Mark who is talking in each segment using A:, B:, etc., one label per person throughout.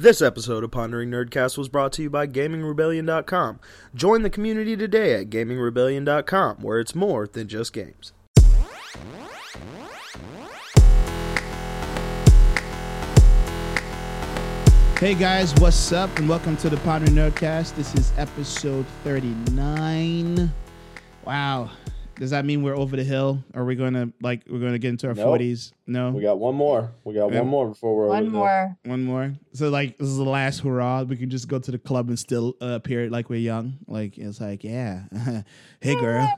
A: This episode of Pondering Nerdcast was brought to you by GamingRebellion.com. Join the community today at GamingRebellion.com, where it's more than just games.
B: Hey guys, what's up? And welcome to the Pondering Nerdcast. This is episode 39. Wow. Does that mean we're over the hill? Are we gonna like we're gonna get into our
C: Nope.
B: forties? No.
C: We got one more. We got
B: Yeah.
C: one more before we're over
D: One
C: the-
D: more.
B: One more. So like this is the last hurrah. We can just go to the club and still uh, appear like we're young. Like it's like, yeah. hey girl.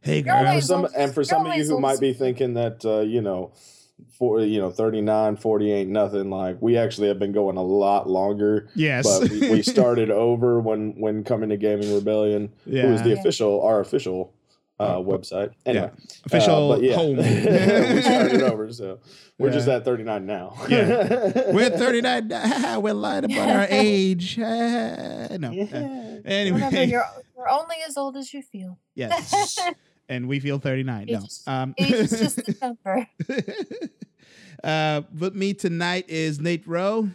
B: Hey
D: You're
B: girl.
C: For some, and for some of you who might be thinking that uh, you know, for you know, 39, 40 ain't nothing. Like we actually have been going a lot longer.
B: Yes.
C: But we, we started over when when coming to Gaming Rebellion, yeah. who is the
B: Yeah.
D: Yeah.
C: official our official uh,
B: Uh,
C: website. Anyway,
B: Official
C: uh, yeah,
B: home.
C: we started over, so we're just at 39 now.
B: Yeah. We're 39. We're lying about our age. no. Uh,
D: Remember,
B: anyway.
D: you're, you're only as old as you feel.
B: Yes. and we feel 39. No. Um,
D: Age is just a number.
B: uh, with me tonight is Nate Rowe,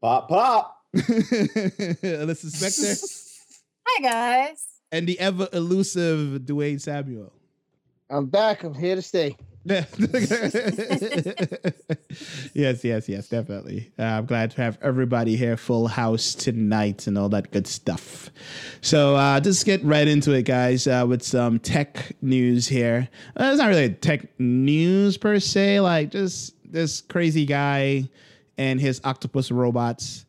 C: pop pop.
B: Alyssa Spector,
D: Hi, guys.
B: And the ever elusive Dwayne Samuel.
E: I'm back. I'm here to stay.
B: yes, yes, yes, definitely. Uh, I'm glad to have everybody here, full house tonight, and all that good stuff. So, uh, just get right into it, guys, uh, with some tech news here. Uh, it's not really tech news per se, like just this crazy guy and his octopus robots.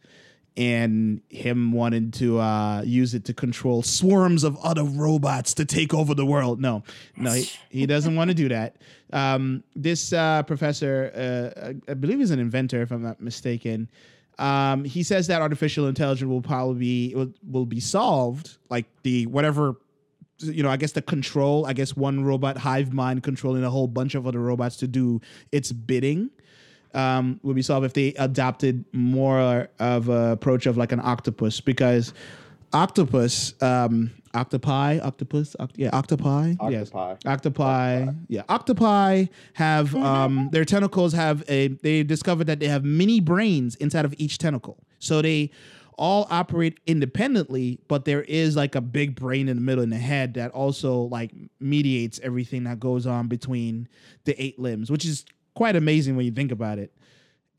B: And him wanting to uh, use it to control swarms of other robots to take over the world. No, no, he, he doesn't want to do that. Um, this uh, professor, uh, I I believe he's an inventor, if I'm not mistaken. Um, he says that artificial intelligence will probably be will, will be solved, like the whatever, you know, I guess the control, I guess one robot hive mind controlling a whole bunch of other robots to do its bidding um, would be solved if they adopted more of a approach of like an octopus because octopus um octopi octopus oct- yeah octopi? Yes.
C: Octopi.
B: octopi. Yeah octopi have um their tentacles have a they discovered that they have mini brains inside of each tentacle. So they all operate independently but there is like a big brain in the middle in the head that also like mediates everything that goes on between the eight limbs which is quite amazing when you think about it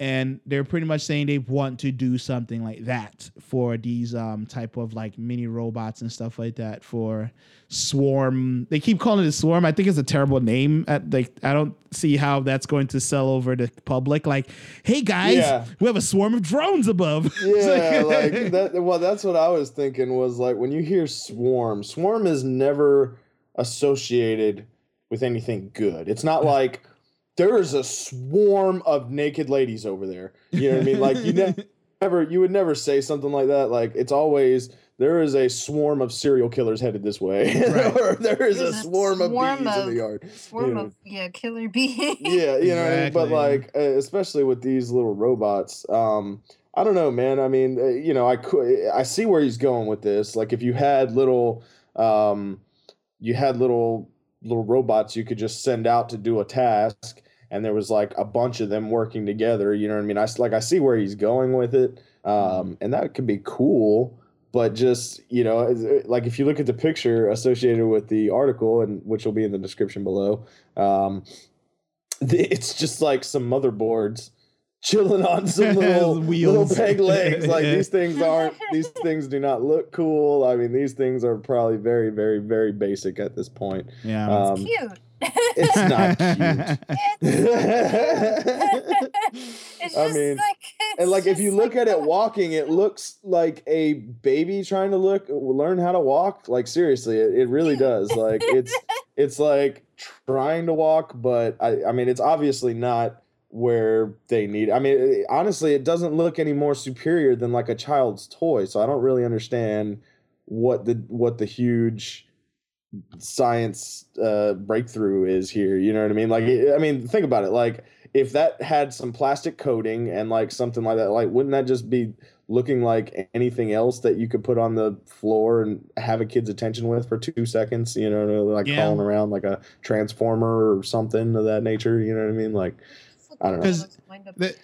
B: and they're pretty much saying they want to do something like that for these um type of like mini robots and stuff like that for swarm they keep calling it swarm i think it's a terrible name at like i don't see how that's going to sell over the public like hey guys
C: Yeah.
B: we have a swarm of drones above
C: Yeah, like that. Well, that's what I was thinking. Was like when you hear swarm, swarm is never associated with anything good. It's not like there is a swarm of naked ladies over there. You know what I mean? Like you ne- never, you would never say something like that. Like it's always there is a swarm of serial killers headed this way,
B: Right.
C: or there is a
D: There's a
C: swarm, of
D: swarm
C: bees in the yard.
D: Swarm
C: Yeah.
D: of yeah, killer bees.
C: yeah, you know, what I mean? but like, uh, especially with these little robots, um, I don't know, man. I mean, uh, you know, I could, I see where he's going with this. Like, if you had little, um, you had little little robots you could just send out to do a task, and there was like a bunch of them working together. You know what I mean? I s- like, I see where he's going with it, um, and that could be cool. But just you know, like if you look at the picture associated with the article, and which will be in the description below, um, the- it's just like some motherboards chilling on some little
B: Wheels.
C: little peg legs. Like these things aren't these things do not look cool. I mean, these things are probably very, very, very basic at this point.
B: yeah
C: Um,
D: Cute.
C: It's not cute.
D: It's
C: I mean,
D: like
C: and like if you look
D: like
C: at it walking, it looks like a baby trying to look learn how to walk. Like seriously, it, it really does. Like it's it's like trying to walk, but I I mean it's obviously not where they need. I mean it- honestly, it doesn't look any more superior than like a child's toy. So I don't really understand what the what the huge science uh breakthrough is here you know what i mean like i mean think about it like if that had some plastic coating and like something like that like wouldn't that just be looking like anything else that you could put on the floor and have a kid's attention with for two seconds you know like
B: Yeah.
C: crawling around like a transformer or something of that nature you know what i mean like I don't know.
B: Because
D: Those wind up
B: the-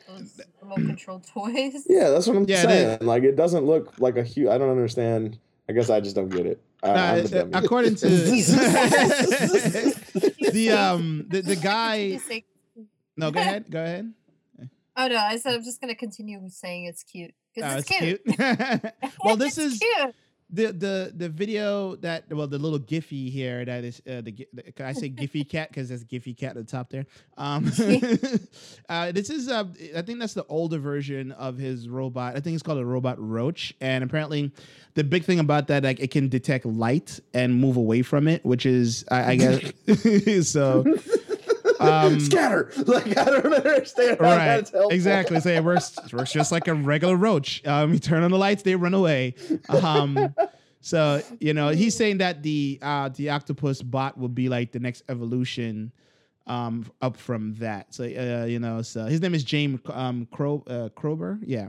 D: remote control toys.
C: Yeah, that's what I'm
B: Yeah,
C: saying. like it doesn't look like a huge. I don't understand. I guess I just don't get it. I,
B: Uh,
C: I'm a dummy.
B: according to the um the, the guy no go ahead go ahead
D: Oh no, I said I'm just gonna continue saying it's cute because
B: Oh,
D: it's, cute.
B: well this
D: It's
B: is
D: cute.
B: The the the video that well the little Giphy here that is uh, the, the I say Giphy cat because there's Giphy cat at the top there. Um, uh, this is uh, I think that's the older version of his robot. I think it's called a robot Roach, and apparently the big thing about that like it can detect light and move away from it, which is I, I guess so. Um,
C: Scatter. Like I don't understand how
B: Right,
C: that's helpful.
B: exactly. So it works works just like a regular roach. Um, you turn on the lights, they run away. Um, so you know he's saying that the uh, the octopus bot will be like the next evolution um, up from that. So uh, you know, so his name is James um, Cro- uh, Krober, yeah,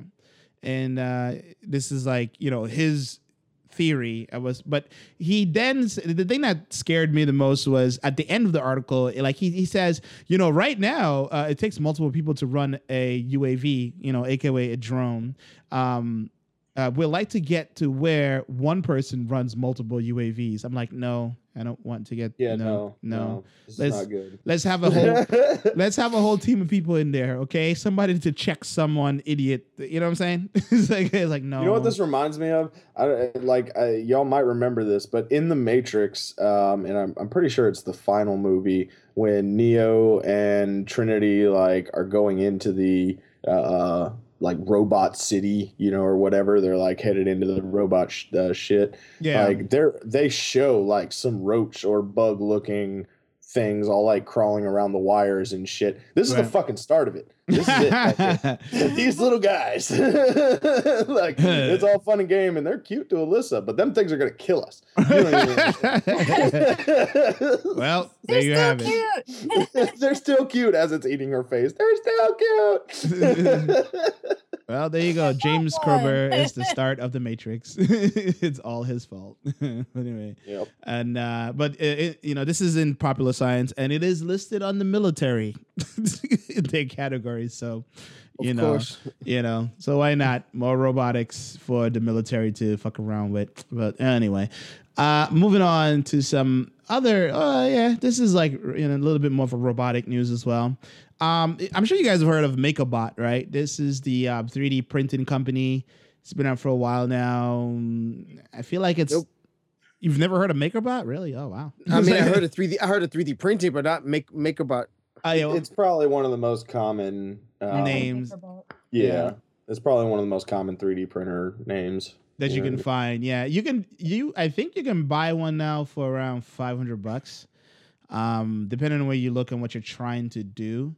B: and uh, this is like you know his theory i was but he then the thing that scared me the most was at the end of the article like he, he says you know right now uh, it takes multiple people to run a uav you know aka a drone. Um uh, we'd like to get to where one person runs multiple UAVs. I'm like, no, I don't want to get.
C: Yeah,
B: no,
C: no,
B: no. Let's-
C: is not good.
B: Let's have a whole let's have a whole team of people in there, okay? Somebody to check someone idiot. You know what I'm saying? it's like it's like no.
C: You know what this reminds me of? I like I, y'all might remember this, but in the Matrix, um, and I'm I'm pretty sure it's the final movie when Neo and Trinity like are going into the uh like robot city, you know, or whatever. They're like headed into the robot sh- uh, shit.
B: Yeah.
C: Like they're they show like some roach or bug looking things all like crawling around the wires and shit. This is the fucking start of it. This is it. These little guys, like it's all fun and game, and they're cute to Alyssa, but them things are gonna kill us. You don't even understand.
B: well, there
D: They're
B: you
D: still
B: have it.
C: they're still cute as it's eating her face. They're still cute.
B: Well, there you go. James
D: one.
B: Kerber is the start of the Matrix. it's all his fault. anyway,
C: yep.
B: and uh, but it, it, you know this is in popular science, and it is listed on the military their categories. So, you
E: Of
B: know,
E: course.
B: you know, so why not more robotics for the military to fuck around with? But anyway, uh, moving on to some other. Uh, yeah, this is like you know a little bit more for robotic news as well. Um, I'm sure you guys have heard of MakerBot, right? This is the uh, 3D printing company. It's been out for a while now. I feel like it's.
E: Nope.
B: You've never heard of MakerBot, really? Oh wow!
E: I mean, I heard of 3D. I heard of 3D printing, but not make MakerBot.
B: Oh, yeah, well,
C: It's probably one of the most common um,
B: Names.
C: Yeah,
B: Yeah.
C: it's probably one of the most common 3D printer names.
B: that you can find. Yeah, you can. You, I think you can buy one now for around five hundred bucks, um, depending on where you look and what you're trying to do.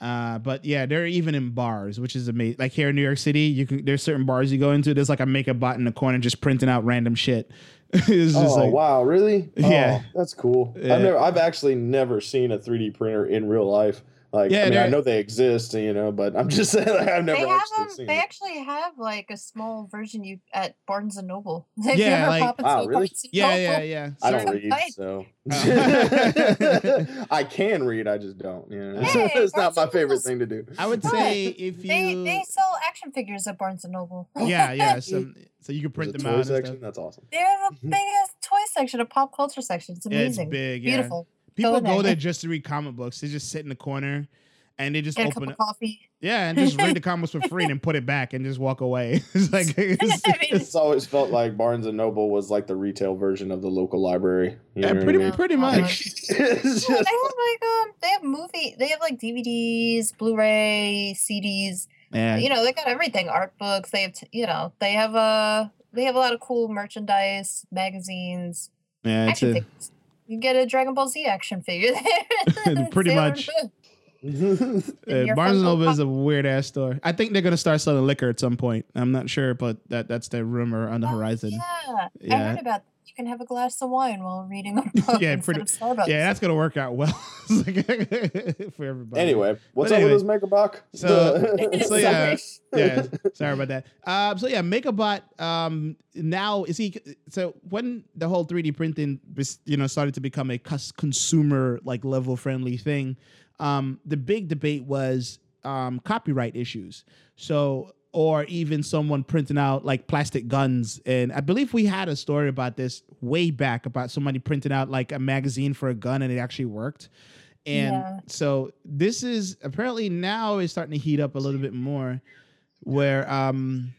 B: Uh, but yeah, they're even in bars, which is amazing. Like here in New York City, you can. There's certain bars you go into. There's like a MakerBot in the corner just printing out random shit. it's just
C: Oh
B: like,
C: wow, really?
B: Yeah.
C: oh, that's cool.
B: Yeah.
C: I've never, I've actually never seen a 3D printer in real life. Like,
B: Yeah,
C: I mean, I know they exist, you know, but I'm just saying, like, I've never
D: They have
C: actually
D: them.
C: seen.
D: They
C: it.
D: actually have like a small version you at Barnes and Noble. If
B: Yeah, like-
C: Wow, really?
D: Barnes and
B: yeah, yeah,
D: Noble,
B: yeah.
C: I don't read, so
B: Oh.
C: I can read. I just don't. You know,
D: Hey,
C: it's not my favorite
D: Noble's-
C: thing to do.
B: I would say if you,
D: They they sell action figures at Barnes and Noble.
B: yeah, yeah, some, so you can print them
C: a
B: out.
C: section. That's awesome.
D: They have a big toy section, a pop culture section. It's
B: Yeah, it's
D: amazing.
B: big. Yeah.
D: Beautiful.
B: People go
D: there.
B: there just to read comic books. They just sit in the corner and they just
D: Get a cup
B: open
D: of coffee.
B: Yeah, and just read the comics for free and then put it back and just walk away. It's like it's,
D: I mean,
C: It's always felt like Barnes and Noble was like the retail version of the local library. You
B: yeah,
C: know what I
B: pretty
C: mean?
B: pretty much.
C: it's
D: Yeah, they have like um, they have movie, they have like DVDs, Blu-ray, CDs.
B: Yeah,
D: You know, they got everything. Art books. They have, t- you know, they have uh they have a lot of cool merchandise, magazines,
B: yeah, it's a,
D: figures. You get a Dragon Ball Z action figure there.
B: Pretty
D: Sailor
B: much.
D: Moon.
B: uh, Barnes and Noble is a weird ass store. I think they're gonna start selling liquor at some point. I'm not sure, but that that's the rumor on the
D: Oh,
B: horizon.
D: Yeah. I heard about you can have a glass of wine while reading a book
B: Yeah, pretty-
D: of Starbucks.
B: Yeah, that's gonna work out well for everybody.
C: anyway, what's
B: But
C: up
B: anyway,
C: with this MakerBot?
B: so- so yeah,
D: Sorry.
B: yeah. Sorry about that. Um, so yeah, MakerBot. Um, now is he? So when the whole 3D printing, you know, started to become a consumer like level friendly thing, um, the big debate was um, copyright issues. So or even someone printing out like plastic guns. And I believe we had a story about this way back about somebody printing out like a magazine for a gun and it actually worked. And
D: Yeah.
B: so this is apparently now is starting to heat up a little bit more where um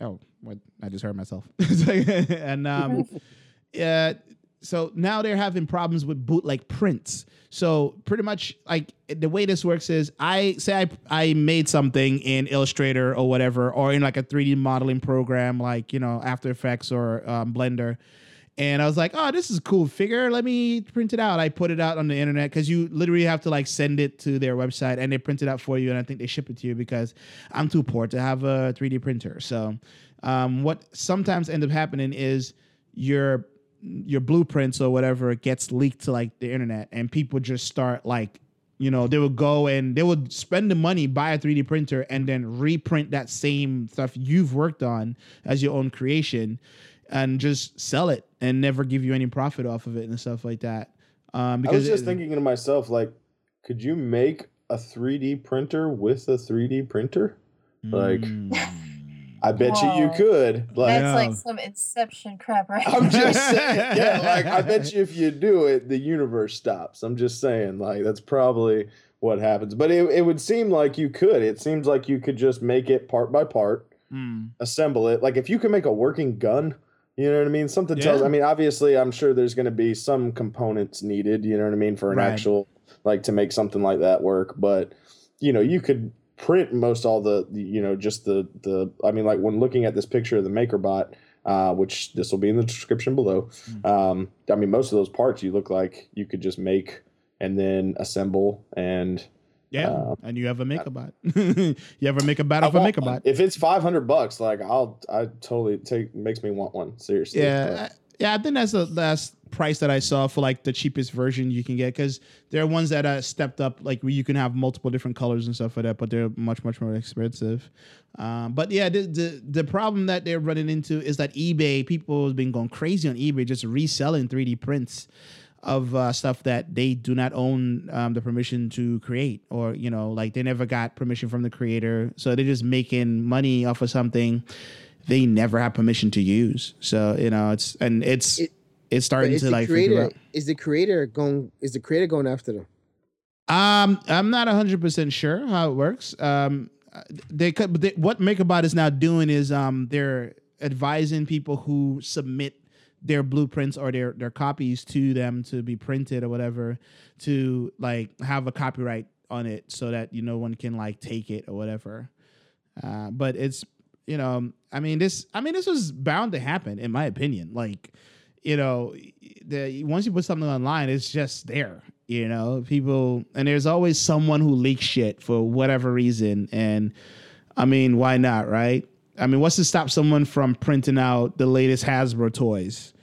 B: oh what I just heard myself. and um yeah so now they're having problems with bootleg prints. So pretty much like the way this works is I say I I made something in Illustrator or whatever or in like a 3D modeling program like you know After Effects or um, Blender. And I was like, oh, this is a cool figure. Let me print it out. I put it out on the internet because you literally have to like send it to their website and they print it out for you. And I think they ship it to you because I'm too poor to have a 3D printer. So um, what sometimes end up happening is your your blueprints or whatever gets leaked to like the internet and people just start like you know they would go and they would spend the money buy a 3d printer and then reprint that same stuff you've worked on as your own creation and just sell it and never give you any profit off of it and stuff like that um
C: I
B: because
C: was just
B: it-
C: thinking to myself, like, could you make a 3D printer with a 3D printer? like-
B: Mm.
C: I bet you you could. Like,
B: Yeah.
D: That's like some Inception crap, right?
C: I'm just saying, yeah. Like, I bet you if you do it, the universe stops. I'm just saying, like, that's probably what happens. But it, it would seem like you could. It seems like you could just make it part by part,
B: Mm.
C: assemble it. Like, if you can make a working gun, you know what I mean? Something tells.
B: Yeah.
C: I mean, obviously, I'm sure there's going to be some components needed. You know what I mean for an
B: Right.
C: actual like to make something like that work. But you know, you could print most all the, you know just the the. I mean, like when looking at this picture of the MakerBot, uh, which this will be in the description below.
B: Mm.
C: Um, I mean, most of those parts you look like you could just make and then assemble and
B: yeah
C: Uh,
B: and you have a MakerBot you ever make a
C: I
B: for
C: want
B: MakerBot.
C: If it's five hundred bucks, like I'll, I totally take makes me want one. Seriously.
B: Yeah, yeah. I think that's the last price that I saw for like the cheapest version you can get because there are ones that are stepped up, like where you can have multiple different colors and stuff like that, but they're much much more expensive. Um, but yeah, the, the the problem that they're running into is that eBay people have been going crazy on eBay just reselling 3D prints of uh, stuff that they do not own um, the permission to create, or you know, like they never got permission from the creator, so they're just making money off of something they never have permission to use. So you know, it's and it's
E: It-
B: it's starting to like figure
E: creator
B: out.
E: is the creator going is the creator going after them?
B: Um, I'm not 100 percent sure how it works. Um, they could, they, what MakerBot is now doing is um, they're advising people who submit their blueprints or their their copies to them to be printed or whatever to like have a copyright on it so that you no one can like take it or whatever. Uh, but it's you know, I mean this I mean this was bound to happen in my opinion. Like, you know, the once you put something online, it's just there. You know, people and there's always someone who leaks shit for whatever reason. And I mean, why not, right? I mean, what's to stop someone from printing out the latest Hasbro toys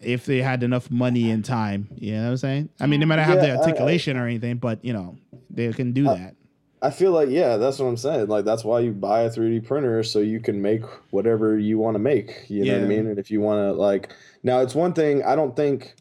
B: if they had enough money and time? You know what I'm saying? I mean, they might not have
C: Yeah,
B: the
C: I- I-
B: articulation or anything, but you know, they can do
C: Uh,
B: that.
C: I feel like yeah, that's what I'm saying. Like that's why you buy a 3D printer so you can make whatever you want to make. You know what I mean? And if you want to like now it's one thing I don't think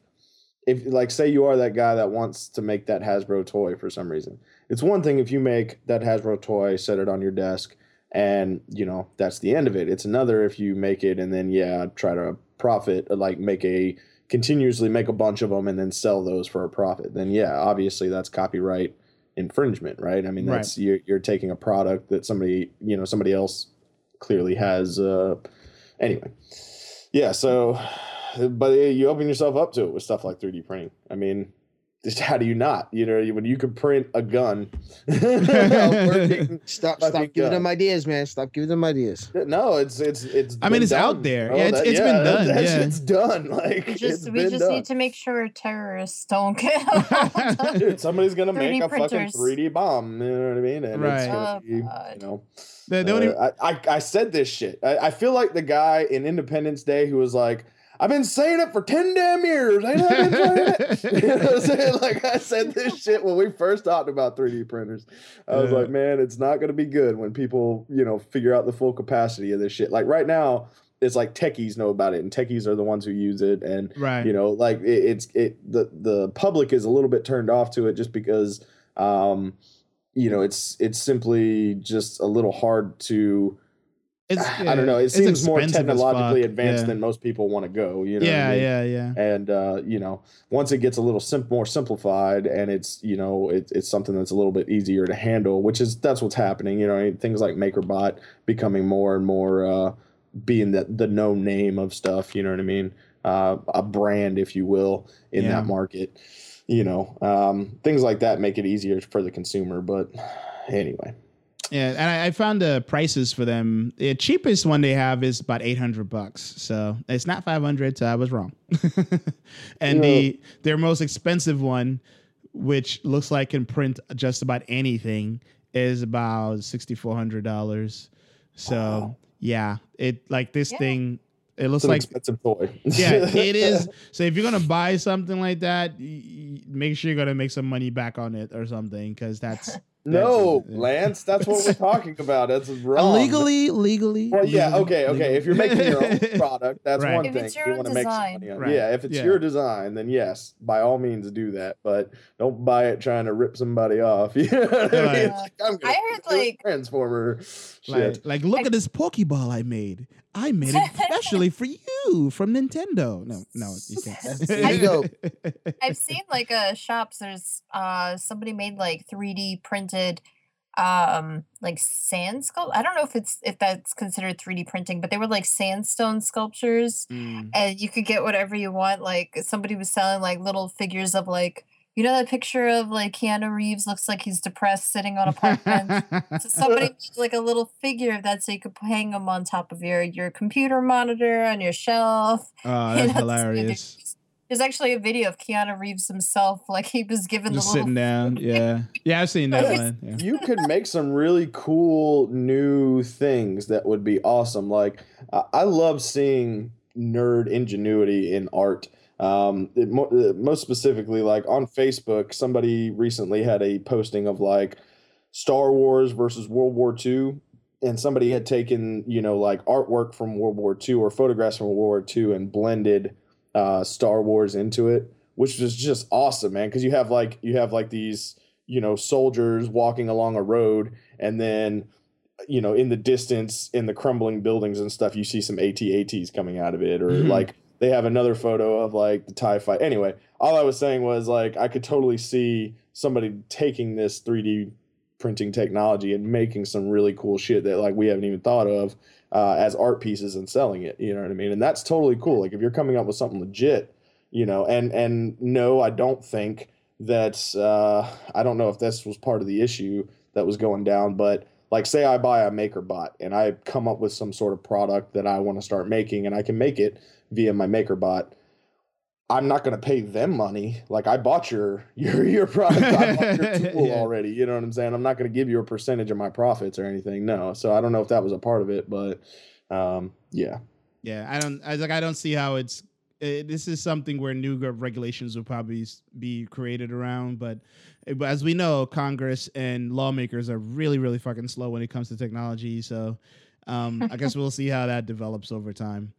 C: if like say you are that guy that wants to make that Hasbro toy for some reason. It's one thing if you make that Hasbro toy, set it on your desk and you know, that's the end of it. It's another if you make it and then yeah, try to profit uh, like make a continuously make a bunch of them and then sell those for a profit. Then yeah, obviously that's copyright infringement, right? I mean,
B: Right.
C: that's you're, you're taking a product that somebody, you know, somebody else clearly has. Uh, anyway, yeah. So, but you open yourself up to it with stuff like 3D printing. I mean, just how do you not? You know, when you could print a gun.
E: Stop stop giving
C: go.
E: them ideas, man. Stop giving them ideas.
C: no, it's it's it's.
B: I mean,
C: been
B: it's out there.
C: bro.
B: Yeah, it's- it's been done,
C: That
B: yeah.
C: shit's done. Like
D: We
C: it's
D: just we just
C: done.
D: need to make sure terrorists don't get.
C: Dude, somebody's gonna make a
D: printers.
C: fucking 3D bomb. You know what I mean? And
B: Right.
C: it's gonna
D: Oh,
C: be, you
D: God.
C: know.
B: The, the only,
C: Uh, I, I I said this shit. I, I feel like the guy in Independence Day who was like, "I've been saying it for ten damn years. Ain't I been saying it?" you know what I'm saying? Like I said this shit when we first talked about 3D printers. I was
B: Yeah.
C: like, man, it's not gonna be good when people you know figure out the full capacity of this shit. Like right now, it's like techies know about it, and techies are the ones who use it, and
B: right.
C: you know like it, it's it the the public is a little bit turned off to it just because um you know, it's it's simply just a little hard to.
B: It's,
C: I don't know. It seems more technologically advanced
B: yeah.
C: than most people want to go. You know. what I
B: yeah,
C: mean?
B: yeah, yeah.
C: and uh, you know once it gets a little sim- more simplified and it's you know it, it's something that's a little bit easier to handle which is that's what's happening you know things like makerbot becoming more and more uh, being the, the known name of stuff you know what i mean uh, a brand if you will in
B: Yeah.
C: that market you know um, things like that make it easier for the consumer but anyway
B: Yeah, and I, I found the prices for them. The cheapest one they have is about eight hundred bucks. So it's not five hundred. So I was wrong. and the their most expensive one, which looks like can print just about anything, is about sixty four hundred dollars. So
C: Wow.
B: yeah, it like this
D: Yeah.
B: thing. It looks
C: it's an
B: like
C: expensive toy
B: yeah, it is. So if you're gonna buy something like that, make sure you're gonna make some money back on it or something, because that's
C: no
B: That's-
C: lance that's what we're talking about that's wrong
B: legally, legally.
C: Well, yeah, okay, okay.
B: legally.
C: if you're making your own product, that's
B: Right.
C: one
D: If
C: thing.
D: it's
C: You
D: your
C: wanna make some
D: design.
C: money on.
B: Right.
C: Yeah, if it's
B: Yeah.
C: your design, then yes, by all means do that. But don't buy it trying to rip somebody off. You know what I mean?
B: Right.
C: Like, I'm gonna
D: I heard, like-
C: Transformer
B: Like,
C: shit.
B: like, look at this Pokeball I made. I made it especially for you from Nintendo. No, no, you can't.
E: There you go.
D: I've seen like uh shops. There's uh somebody made like 3D printed um like sand sculpt. I don't know if it's if that's considered 3D printing, but they were like sandstone sculptures,
B: Mm.
D: and you could get whatever you want. Like somebody was selling like little figures of like you know that picture of like Keanu Reeves looks like he's depressed sitting on a park bench. So somebody made like a little figure of that, so you could hang them on top of your your computer monitor on your shelf.
B: oh,
D: You
B: that's
D: know,
B: hilarious.
D: There's, there's actually a video of Keanu Reeves himself, like he was given
B: Just
D: the little
B: sitting down. Yeah, yeah, I've seen that one. Yeah.
C: you could make some really cool new things that would be awesome. Like I I love seeing nerd ingenuity in art. Um, it, uh, most specifically, like on Facebook, somebody recently had a posting of like Star Wars versus World War II, and somebody had taken you know like artwork from World War II or photographs from World War II and blended uh, Star Wars into it, which was just awesome, man. Because you have like you have like these you know soldiers walking along a road, and then you know in the distance in the crumbling buildings and stuff, you see some AT-ATs coming out of it, or
B: Mhm.
C: like they have another photo of like the tie fight. Anyway, all I was saying was like I could totally see somebody taking this 3D printing technology and making some really cool shit that like we haven't even thought of uh, as art pieces and selling it. You know what I mean? And that's totally cool. Like if you're coming up with something legit, you know, and and no, I don't think that uh, I don't know if this was part of the issue that was going down, but like say I buy a MakerBot and I come up with some sort of product that I want to start making and I can make it via my MakerBot. I'm not going to pay them money. Like I bought your your your product, I bought your tool
B: Yeah.
C: already. You know what I'm saying? I'm not going to give you a percentage of my profits or anything. No. So I don't know if that was a part of it, but um, yeah.
B: Yeah, I don't. I was like, I don't see how it's. eh, this is something where new regulations will probably be created around, but, eh, but as we know, Congress and lawmakers are really, really fucking slow when it comes to technology. So, um, I guess we'll see how that develops over time.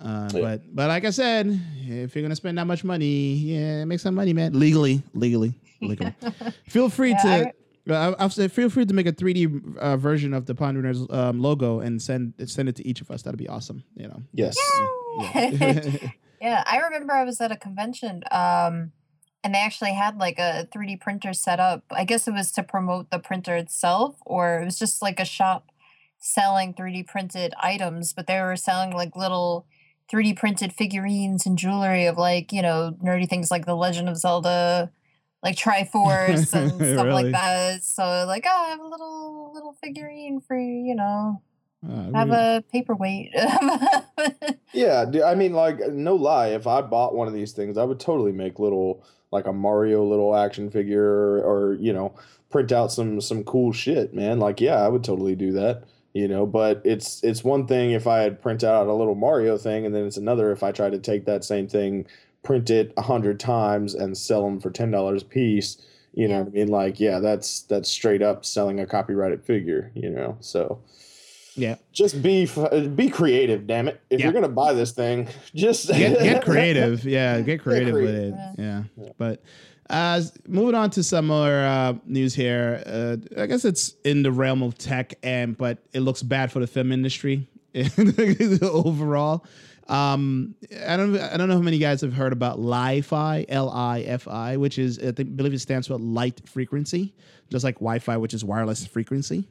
B: Uh,
C: Yeah.
B: But, but like I said, if you're gonna spend that much money, yeah, make some money, man. Legally, legally, legally. Feel free
D: Yeah,
B: to.
D: I-
B: Uh, I'll say feel free to make a 3D uh, version of the Ponderners um, logo and send send it to each of us. That'd be awesome. You know.
C: Yes.
B: Yeah.
D: yeah, I remember I was at a convention, um, and they actually had like a 3D printer set up. I guess it was to promote the printer itself, or it was just like a shop selling 3D printed items, but they were selling like little 3D printed figurines and jewelry of like, you know, nerdy things like the Legend of Zelda, like Triforce and stuff
B: Really?
D: like that. So like, oh, I have a little little figurine for you, you know,
B: Uh,
D: have
B: we-
D: a paperweight.
C: Yeah, I mean, like, no lie. If I bought one of these things, I would totally make little, like a Mario little action figure, or, or you know, print out some some cool shit, man. Like, yeah, I would totally do that. You know, but it's it's one thing if I had print out a little Mario thing, and then it's another if I try to take that same thing, print it a hundred times, and sell them for ten dollars a piece. You know
D: Yeah.
C: what I mean? Like, yeah, that's that's straight up selling a copyrighted figure. You know, so
B: yeah.
C: just be be creative, damn it. If
B: Yeah.
C: you're gonna buy this thing, just
B: Get get creative. Yeah, get creative with it.
C: creative.
B: Yeah.
C: Yeah.
B: But Uh, moving on to some more uh, news here. Uh, I guess it's in the realm of tech, and but it looks bad for the film industry overall. Um, I don't I don't know how many guys have heard about Li-Fi, L-I-F-I, which is I think believe it stands for light frequency, just like Wi-Fi, which is wireless frequency.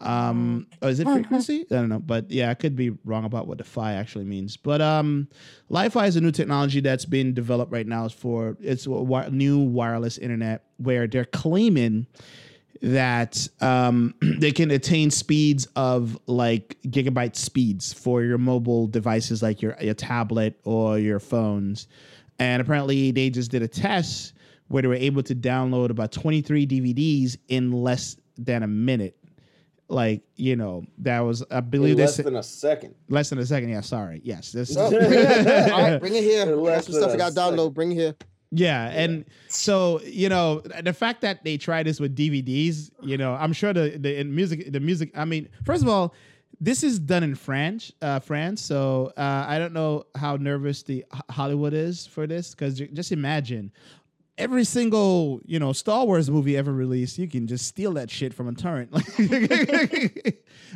B: Um, oh, is it frequency? I don't know, but yeah, I could be wrong about what the phi actually means. But um, Li-Fi is a new technology that's being developed right now for it's a new wireless internet where they're claiming that um, they can attain speeds of like gigabyte speeds for your mobile devices like your, your tablet or your phones. And apparently, they just did a test where they were able to download about 23 DVDs in less than a minute. Like, you know, that was, I believe
C: less than a second.
B: less than a second. Yeah, sorry. Yes. This,
E: Oh, bring it. All right, bring it here.
C: They're less
E: some stuff I got to download. Bring it here.
B: Yeah, and so you know the fact that they tried this with DVDs, you know, I'm sure the the in music, the music. I mean, first of all, this is done in France, uh, France. So uh, I don't know how nervous the Hollywood is for this because just imagine every single you know Star Wars movie ever released, you can just steal that shit from a torrent.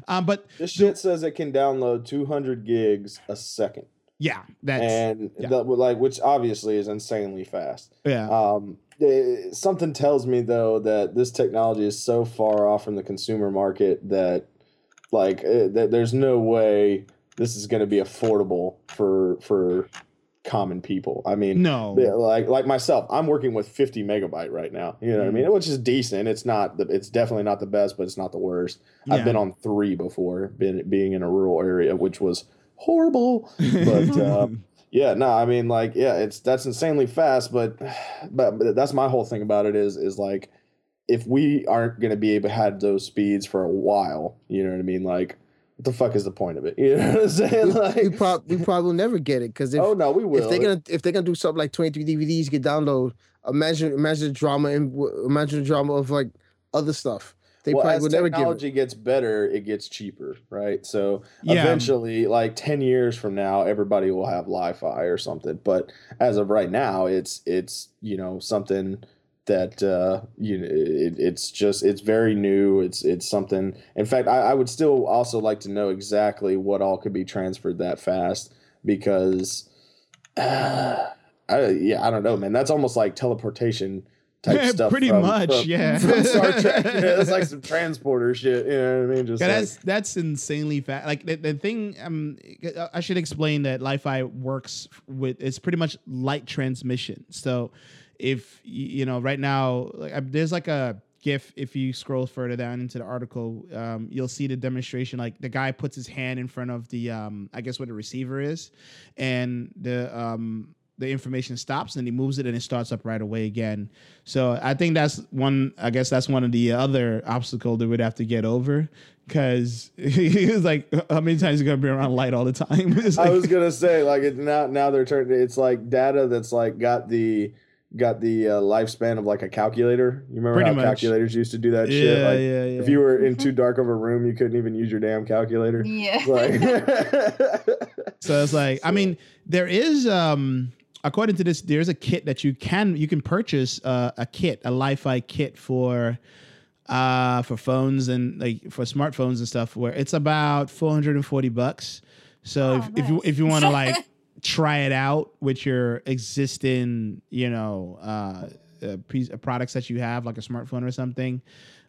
B: um, but
C: This shit says it can download 200 gigs a second,
B: yeah, that's
C: and
B: yeah.
C: that like, which obviously is insanely fast.
B: yeah.
C: Um, eh, something tells me though that this technology is so far off from the consumer market that, like, eh, that there's no way this is going to be affordable for for common people. I mean,
B: no,
C: like like myself, I'm working with 50 megabyte right now. You know what I
B: Mm.
C: mean? Which is decent. It's not the, it's definitely not the best, but it's not the worst.
B: Yeah.
C: I've been on three before, been being in a rural area, which was horrible. But uh, yeah, no, I mean, like, yeah, it's that's insanely fast. But, but but that's my whole thing about it is is like, if we aren't gonna be able to have those speeds for a while, you know what I mean? Like, the fuck is the point of it? You know what I'm saying?
E: We,
C: Like,
E: prob- we probably will never get it because if
C: oh no, we will.
E: if they're gonna if they're gonna do something like 23 DVDs get can download, imagine imagine the drama and imagine the drama of like other stuff. They
C: well,
E: probably
C: as
E: would never give it.
C: technology gets better, it gets cheaper, right? So
B: Yeah.
C: eventually, like ten years from now, everybody will have Li-Fi or something. But as of right now, it's it's you know something that uh, you know it, it's just it's very new. It's it's something. In fact, I, I would still also like to know exactly what all could be transferred that fast because, uh, I, yeah, I don't know, man. That's almost like teleportation type stuff.
B: Pretty
C: from-
B: much,
C: from-
B: yeah.
C: From Star Trek, yeah, it's like some transporter shit. You know what I mean? Just
B: Yeah,
C: like,
B: that's that's insanely fast. Like the, the thing, um, I should explain that Li-Fi works with it's pretty much light transmission. So, if you know, right now, like there's like a GIF. If you scroll further down into the article, um, you'll see the demonstration. Like the guy puts his hand in front of the, um, I guess what the receiver is, and the um the information stops and he moves it and it starts up right away again. So I think that's one. I guess that's one of the other obstacle that we'd have to get over because he was like, how many times you gonna be around light all the time? It's
C: I was gonna say like it, now now they're turning. It's like data that's like got the got the uh, lifespan of like a calculator. You remember
B: Pretty
C: how
B: much.
C: calculators used to do that
B: yeah,
C: shit? Like
B: yeah, yeah.
C: if you were in too dark of a room, you couldn't even use your damn calculator.
D: Yeah.
C: Like,
B: So it's like, I mean, there is um according to this, there's a kit that you can you can purchase uh, a kit, a Li-Fi kit for uh for phones and like for smartphones and stuff where it's about 440 bucks. So
D: Oh,
B: if, if you if you want to like try it out with your existing, you know, uh, uh piece, uh, products that you have like a smartphone or something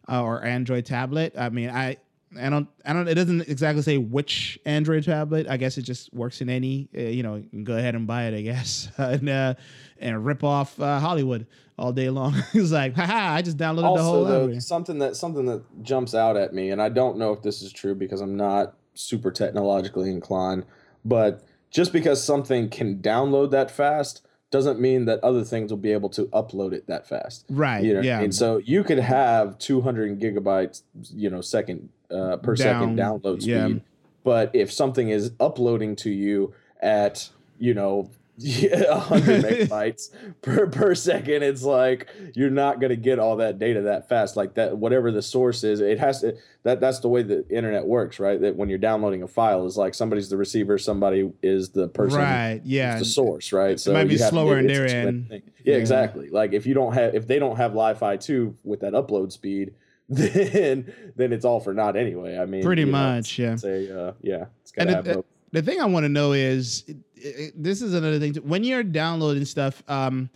B: uh, or Android tablet, I mean, I I don't, I don't. It doesn't exactly say which Android tablet. I guess it just works in any. Uh, you know, you go ahead and buy it. I guess and uh, and rip off uh, Hollywood all day long. it's like, haha! I just downloaded the whole
C: also though,
B: library.
C: something that something that jumps out at me, and I don't know if this is true because I'm not super technologically inclined, but just because something can download that fast doesn't mean that other things will be able to upload it that fast.
B: Right?
C: You know,
B: yeah.
C: and so you could have 200 gigabytes, you know, second uh, per second download speed,
B: yeah.
C: but if something is uploading to you at you know yeah, 100 megabytes per per second. It's like you're not going to get all that data that fast. Like that, whatever the source is, it has to. That that's the way the internet works, right? That when you're downloading a file, is like somebody's the receiver, somebody is the person,
B: right? Yeah,
C: the source, right?
B: So it might be slower in their end.
C: Yeah, yeah, exactly. Like if you don't have, if they don't have Li-Fi too with that upload speed, then then it's all for naught anyway. I mean,
B: pretty much,
C: know,
B: yeah.
C: Uh, yeah, it's gotta have
B: both the thing I want to know is it, it, this is another thing. Too. When you're downloading stuff, um,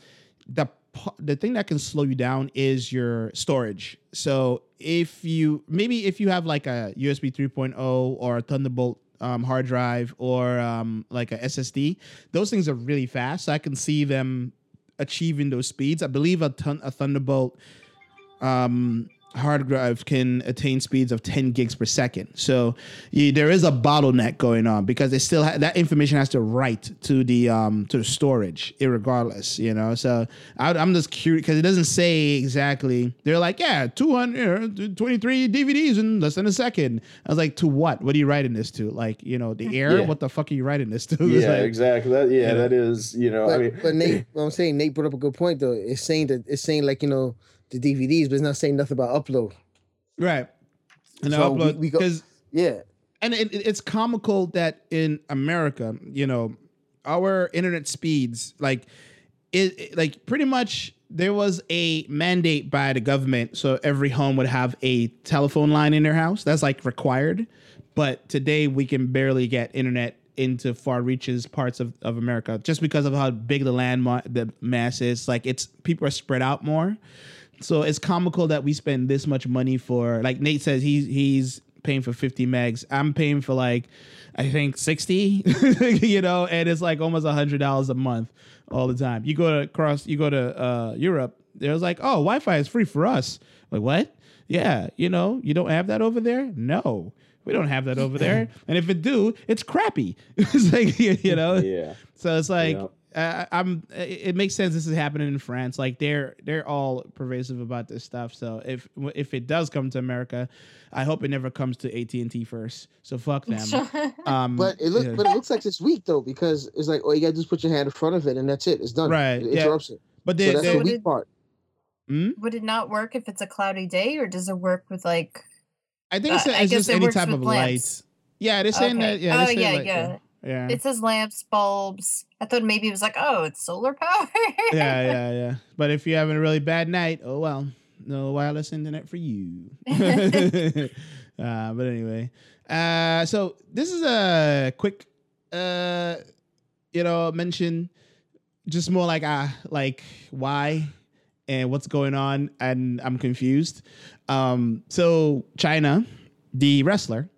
B: the the thing that can slow you down is your storage. So if you maybe if you have like a USB 3.0 or a Thunderbolt um, hard drive or um, like a SSD, those things are really fast. So I can see them achieving those speeds. I believe a, ton, a Thunderbolt um, hard drive can attain speeds of 10 gigs per second. So you, there is a bottleneck going on because it still ha- that information has to write to the um to the storage, regardless. You know, so I, am just curious because it doesn't say exactly. They're like, yeah, 223 DVDs in less than a second. I was like, to what? What are you writing this to? Like, you know, the air? Yeah. What the fuck are you writing this to?
C: Yeah,
B: like,
C: exactly. That, yeah, that is. You know,
E: but,
C: I mean,
E: but Nate, what I'm saying, Nate brought up a good point though. It's saying that it's saying like you know the DVDs, but it's not saying nothing about upload.
B: Right. And so upload because
E: yeah.
B: And it, it's comical that in America, you know, our internet speeds, like it, it, like pretty much there was a mandate by the government so every home would have a telephone line in their house. That's like required. But today we can barely get internet into far reaches parts of, of America just because of how big the land ma- the mass is. Like it's people are spread out more. So it's comical that we spend this much money for like Nate says he's he's paying for 50 megs. I'm paying for like I think 60, you know, and it's like almost a hundred dollars a month all the time. You go to across you go to uh Europe, there's like, oh, Wi-Fi is free for us. Like what? Yeah, you know, you don't have that over there? No. We don't have that over there. And if it do, it's crappy. it's like you know.
C: Yeah.
B: So it's like uh, I'm. It makes sense. This is happening in France. Like they're they're all pervasive about this stuff. So if if it does come to America, I hope it never comes to AT and T first. So fuck them.
E: um, but it looks yeah. but it looks like this week though because it's like oh you got to just put your hand in front of it and that's it. It's done.
B: Right.
E: It interrupts
B: yeah.
E: it.
B: But they,
E: so that's
B: they,
E: the weak part.
B: Hmm?
D: Would it not work if it's a cloudy day, or does it work with like?
B: I think it's, uh, it's just any type of light. Yeah, they're saying okay. that. Yeah.
D: Oh yeah,
B: like,
D: yeah.
B: Yeah.
D: It says lamps, bulbs. I thought maybe it was like, oh, it's solar power.
B: yeah, yeah, yeah. But if you're having a really bad night, oh well, no wireless internet for you. uh, but anyway, uh, so this is a quick, uh, you know, mention, just more like uh, like why and what's going on, and I'm confused. Um, so Chyna, the wrestler,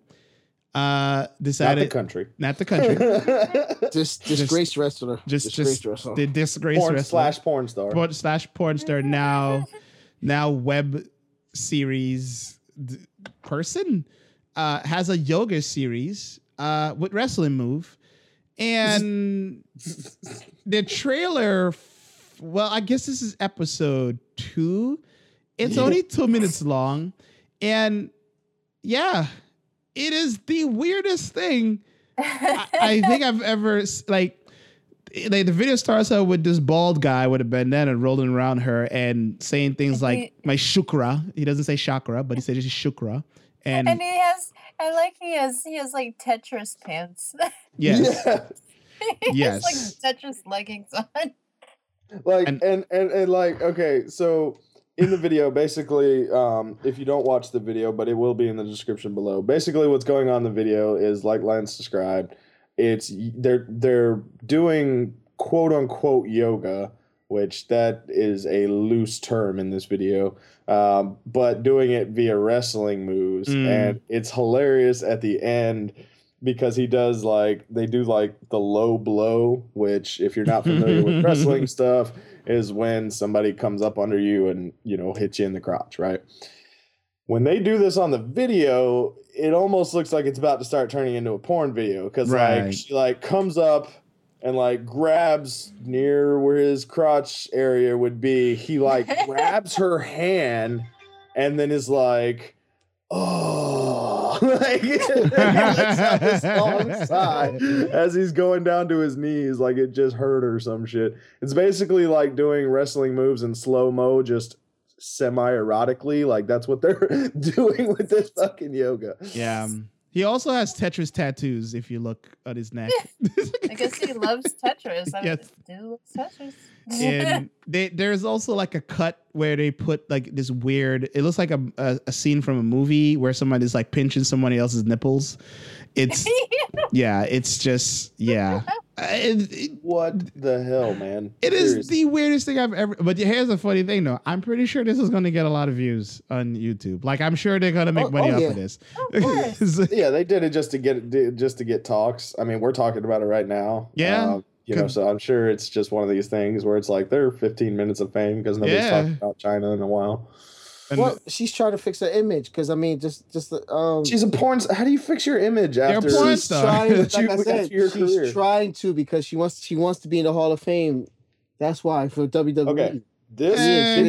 B: uh decided
C: not the country.
B: Not the country.
E: Just disgraced wrestler.
B: just
E: disgraced
B: just
E: wrestler.
B: the disgraced
C: porn
B: wrestler.
C: slash porn star.
B: Porn, slash porn star. Now now web series d- person uh has a yoga series uh with wrestling move. And the trailer f- well i guess this is episode two. It's
C: Yeah.
B: only two minutes long. And yeah it is the weirdest thing I, I think I've ever like. Like the video starts out with this bald guy with a bandana rolling around her and saying things like "my shukra." He doesn't say chakra, but he says just shukra. And,
D: and he has, I like he has, he has like Tetris pants.
B: yes,
C: Yeah.
D: he has
B: Yes.
D: like Tetris leggings on.
C: like
B: And-
C: and, and and like okay so in the video basically um if you don't watch the video but it will be in the description below basically what's going on in the video is like lance described it's they're they're doing quote unquote yoga which that is a loose term in this video um, but doing it via wrestling moves
B: Mm.
C: and it's hilarious at the end because he does like they do like the low blow which if you're not familiar with wrestling stuff is when somebody comes up under you and you know hits you in the crotch right when they do this on the video it almost looks like it's about to start turning into a porn video because
B: Right.
C: like she like comes up and like grabs near where his crotch area would be he like grabs her hand and then is like oh like, it lets out this long sigh as he's going down to his knees, like it just hurt or some shit. It's basically like doing wrestling moves in slow mo, just semi erotically. Like that's what they're doing with this fucking yoga.
B: Yeah. Um, He also has Tetris tattoos. If you look at his neck,
D: I guess he loves Tetris. I
B: Yes.
D: do Tetris.
B: and they, there's also like a cut where they put like this weird. It looks like a, a a scene from a movie where somebody's like pinching somebody else's nipples. It's yeah. It's just yeah. It, it-
C: What the hell, man?
B: it is
C: Seriously.
B: the weirdest thing I've ever. But here's the funny thing, though. I'm pretty sure this is going to get a lot of views on YouTube. Like I'm sure they're going to make
E: Oh,
B: money
E: oh,
B: off
E: yeah.
B: of this.
D: Of
C: yeah, they did it just to get it, just to get talks. I mean, we're talking about it right now.
B: Yeah.
C: Um, you know, so I'm sure it's just one of these things where it's like they're 15 minutes of fame because nobody's
B: Yeah.
C: talking about Chyna in a while.
B: And
E: Well, she's trying to fix her image because I mean, just just the, um,
C: She's a porn. How do you fix your image
B: a
C: after?
B: porn
E: she's
B: star.
E: trying. Like
C: you-
E: I said, she's
C: career.
E: trying to because she wants she wants to be in the Hall of Fame. That's why for WWE.
C: Okay. This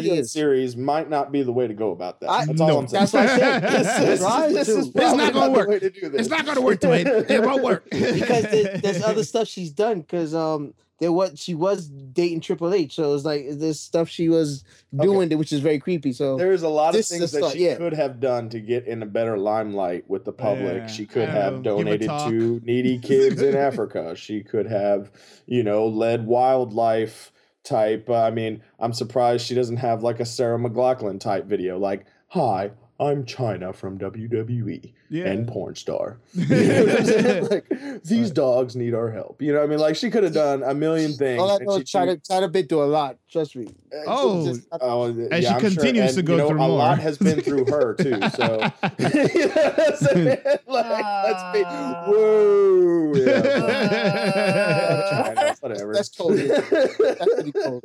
C: video series might not be the way to go about that.
E: I-
C: That's
B: No.
C: I'm saying.
E: That's what I said.
C: This is,
E: Trying
C: this
E: to.
C: is
E: It's
C: probably
B: not gonna work.
C: way to do this.
B: it's not going to work, Dwayne. It won't work
E: because there, there's other stuff she's done because um there was she was dating Triple H, so it's like this stuff she was
C: Okay.
E: doing which is very creepy. So
C: There's a lot of things that
E: not-
C: she
E: yeah.
C: could have done to get in a better limelight with the public.
B: Yeah.
C: She could have
B: know,
C: donated to needy kids in Africa. She could have, you know, led wildlife type. Uh, I mean, I'm surprised she doesn't have like a Sarah McLachlan type video, like, "Hi, I'm Chyna from WWE
B: yeah.
C: and porn star." You know what I'm saying? like, these dogs need our help. You know what I mean? Like, she could have done a million things.
E: all that
C: and
E: no,
C: she-
E: Chyna Chyna bit do a lot. Trust me.
B: Oh.
E: Just-
C: Oh,
B: And she
C: I'm sure.
B: continues to
C: And,
B: go
C: you know,
B: through
C: a
B: more.
C: lot has been through her too. So You know what like, let's be
D: Uh.
C: whoa. Yeah.
D: Uh.
C: Chyna, whatever.
E: That's totally- that's pretty cool.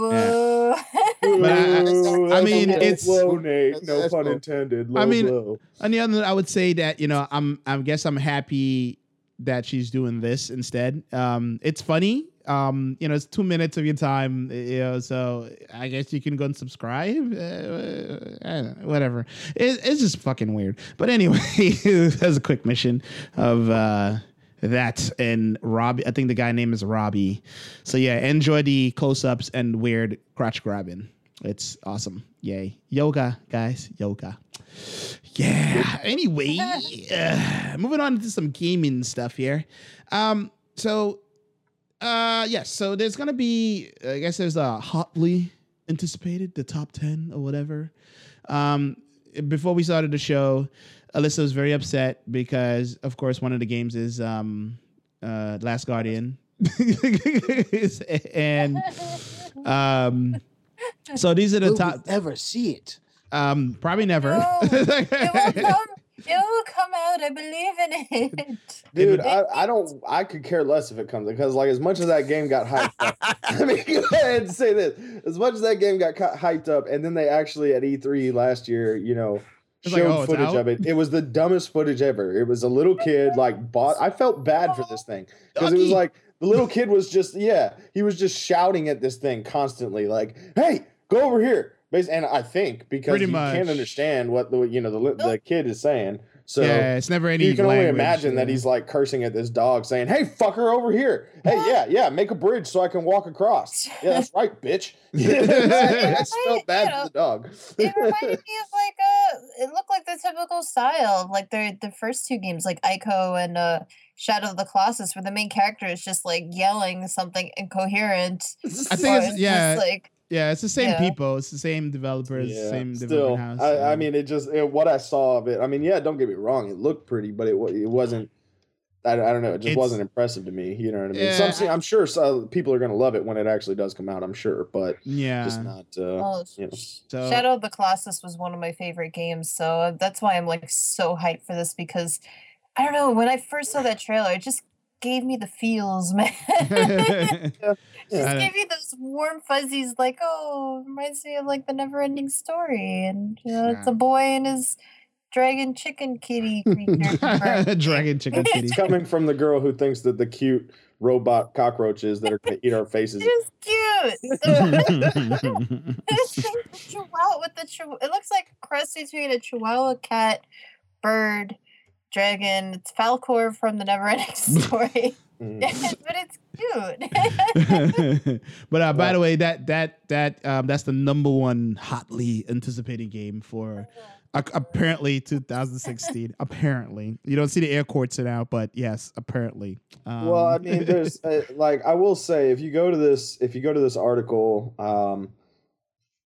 D: Whoa.
B: But I- I mean, it's-
C: blow, Nate. No pun
E: cool.
C: intended.
B: I mean,
C: blow.
B: On the other, hand, I would say that you know, I'm, I guess I'm happy that she's doing this instead. Um, it's funny. Um, you know, it's two minutes of your time. You know, so I guess you can go and subscribe. Uh, know, whatever. It, it's just fucking weird. But anyway, as a quick mission of uh, that and Robbie. I think the guy name is Robbie. So yeah, enjoy the close-ups and weird crotch grabbing. It's awesome. Yay. Yoga, guys. Yoga. Yeah. Anyway, uh, moving on to some gaming stuff here. Um, so uh yes, so there's gonna be I guess there's a hotly anticipated, the top ten or whatever. Um before we started the show, Alyssa was very upset because of course one of the games is um uh Last Guardian. and um so these are the
E: Will
B: top
E: we ever see it?
B: um, probably never.
D: No, it will come. It will come out. I believe in it.
C: Dude, I, I don't. I could care less if it comes because, like, as much as that game got hyped up, I mean, go ahead and say this: as much as that game got hyped up, and then they actually at E3 last year, you know, Oh,
B: it's
C: showed
B: like, oh,
C: footage
B: out?
C: of it. It was the dumbest footage ever. It was a little kid like bought. I felt bad for this thing because it was like the little kid was just yeah, he was just shouting at this thing constantly, like, "Hey, go over here." And I think because
B: Pretty
C: you can't understand what the you know the the kid is saying, so
B: yeah, it's never any.
C: you can only
B: language,
C: imagine that he's like cursing at this dog, saying, "Hey, fucker, over here! Hey, yeah, yeah, make a bridge so I can walk across." Yeah, that's right, bitch. I just felt bad for the dog.
D: It reminded me of like uh it looked like the typical style of like the the first two games, like Ico and uh Shadow of the Colossus, where the main character is just like yelling something incoherent.
B: I think
D: or
B: it's-
D: just,
B: yeah.
D: like
B: Yeah, it's the same
D: Yeah.
B: people. It's the same developers,
C: Yeah,
B: same
C: still,
B: development house.
C: I, I mean, it just it, what I saw of it. I mean, yeah, don't get me wrong, it looked pretty, but it it wasn't. I, I don't know. It just
B: It's-
C: wasn't impressive to me. You know what I mean? Some,
B: Yeah.
C: I'm sure so, people are going to love it when it actually does come out. I'm sure, but
B: yeah.
C: just not. Uh,
D: oh,
C: you know.
B: so
D: Shadow of the Colossus was one of my favorite games, so uh, that's why I'm like so hyped for this because I don't know when I first saw that trailer, it just gave me the feels, man. Just gave me those warm fuzzies, like oh, reminds me of like the never-ending story, and you know, it's a boy and his dragon chicken kitty creature.
B: Dragon chicken kitty.
C: It's coming from the girl who thinks that the cute robot cockroaches that are going to eat our faces.
D: It's cute. The- This thing, the chihuahua with the chihuahua. It looks like a cross between a chihuahua cat bird, dragon. It's Falkor from the Neverending Story,
C: Mm.
D: but it's cute.
B: but uh, by
C: Well-
B: the way, that that that um, that's the number one hotly anticipated game for uh, apparently 2016. apparently, you don't see the air quotes it out, but yes, apparently. Um,
C: well, I mean, there's uh, like I will say, if you go to this, if you go to this article, um,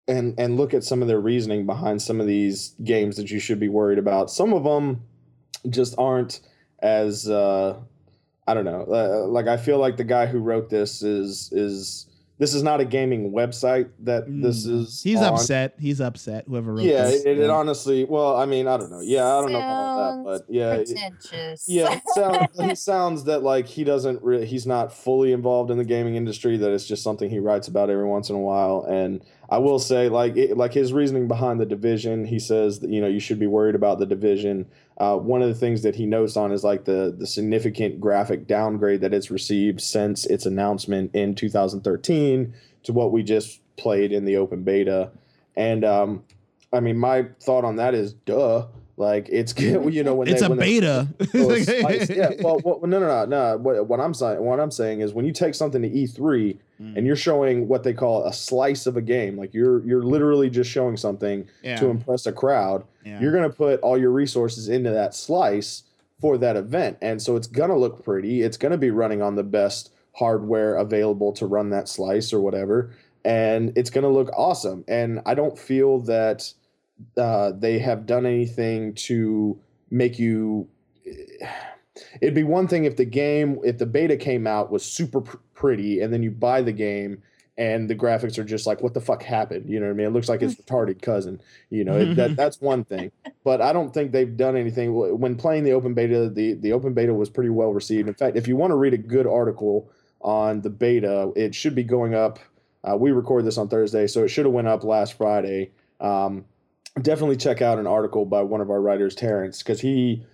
C: and and look at some of their reasoning behind some of these games that you should be worried about, some of them just aren't as uh, I don't know. Uh, like I feel like the guy who wrote this is is this is not a gaming website that this
B: Mm.
C: is.
B: he's
C: on.
B: upset. He's upset. Whoever wrote
C: Yeah,
B: this.
C: it, it honestly. Well, I mean, I don't know. Yeah, I don't know about that, but yeah, it- yeah, it sounds, he sounds that like he doesn't really, he's not fully involved in the gaming industry. That it's just something he writes about every once in a while. And I will say, like, it, like his reasoning behind the division, he says that you know you should be worried about the division. Uh, one of the things that he notes on is like the the significant graphic downgrade that it's received since its announcement in 2013 to what we just played in the open beta. And um, I mean, my thought on that is, duh. Like it's you know when
B: it's
C: they,
B: a
C: when they-
B: beta.
C: A yeah. Well, well, no, no, no, no. What, what I'm saying, what I'm saying is, when you take something to E3
B: Mm.
C: and you're showing what they call a slice of a game, like you're you're literally just showing something
B: yeah,
C: to impress a crowd.
B: yeah.
C: You're gonna put all your resources into that slice for that event, and so it's gonna look pretty. It's gonna be running on the best hardware available to run that slice or whatever, and it's gonna look awesome. And I don't feel that uh, they have done anything to make you. It'd be one thing if the game, if the beta came out was super pretty, and then you buy the game and the graphics are just like, what the fuck happened? You know what I mean? It looks like it's retarded cousin. You know, it, that that's one thing. But I don't think they've done anything when playing the open beta. The the open beta was pretty well received. In fact, if you want to read a good article on the beta, it should be going up. Uh, we record this on Thursday, so it should have went up last Friday. Um, definitely check out an article by one of our writers, Terrence, because he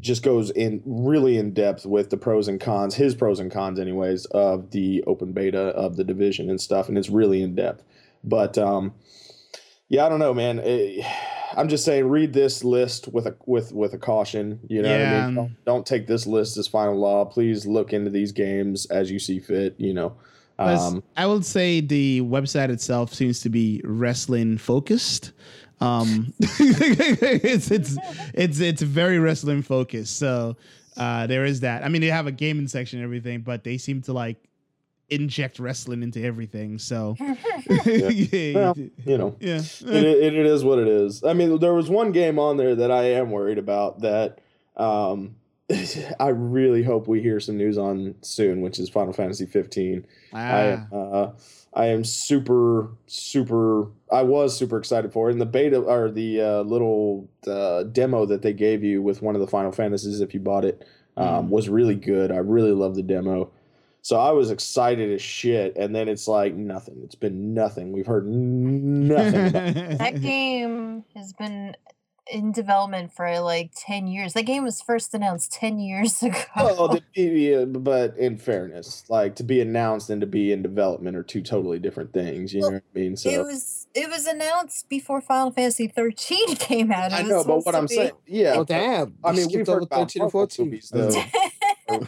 C: just goes in really in depth with the pros and cons, his pros and cons, anyways, of the open beta of the division and stuff, and it's really in depth. But um, yeah, I don't know, man. Eh, I'm just saying, read this list with a with with a caution. You know what I mean? Don't, don't take this list as final law. Please look into these games as you see fit. You know. Um,
B: I would say the website itself seems to be wrestling focused. Um, it's it's it's it's very wrestling focused. So uh, there is that. I mean, they have a gaming section and everything, but they seem to like inject wrestling into everything. So yeah,
C: Well, you know.
B: yeah.
C: it, it, it is what it is. I mean, there was one game on there that I am worried about that um, I really hope we hear some news on soon, which is Final Fantasy 15. I
B: Ah,
C: uh, I am super super. I was super excited for it. And the beta or the uh, little uh, demo that they gave you with one of the Final Fantasies, if you bought it, um,
B: Mhm.
C: was really good. I really loved the demo. So I was excited as shit, and then it's like nothing. It's been nothing. We've heard nothing.
D: that game has been in development for like 10 years. That game was first announced 10 years ago.
C: Well, the, uh, but in fairness, like to be announced and to be in development are two totally different things. You know what I mean? So
D: it was it was announced before Final Fantasy 13 came out. It
C: I know, but what I'm
D: be-
C: saying, yeah.
E: Oh
C: but-
E: damn!
C: I mean, we've heard
E: over
C: about
E: 13 and 14.
C: movies though are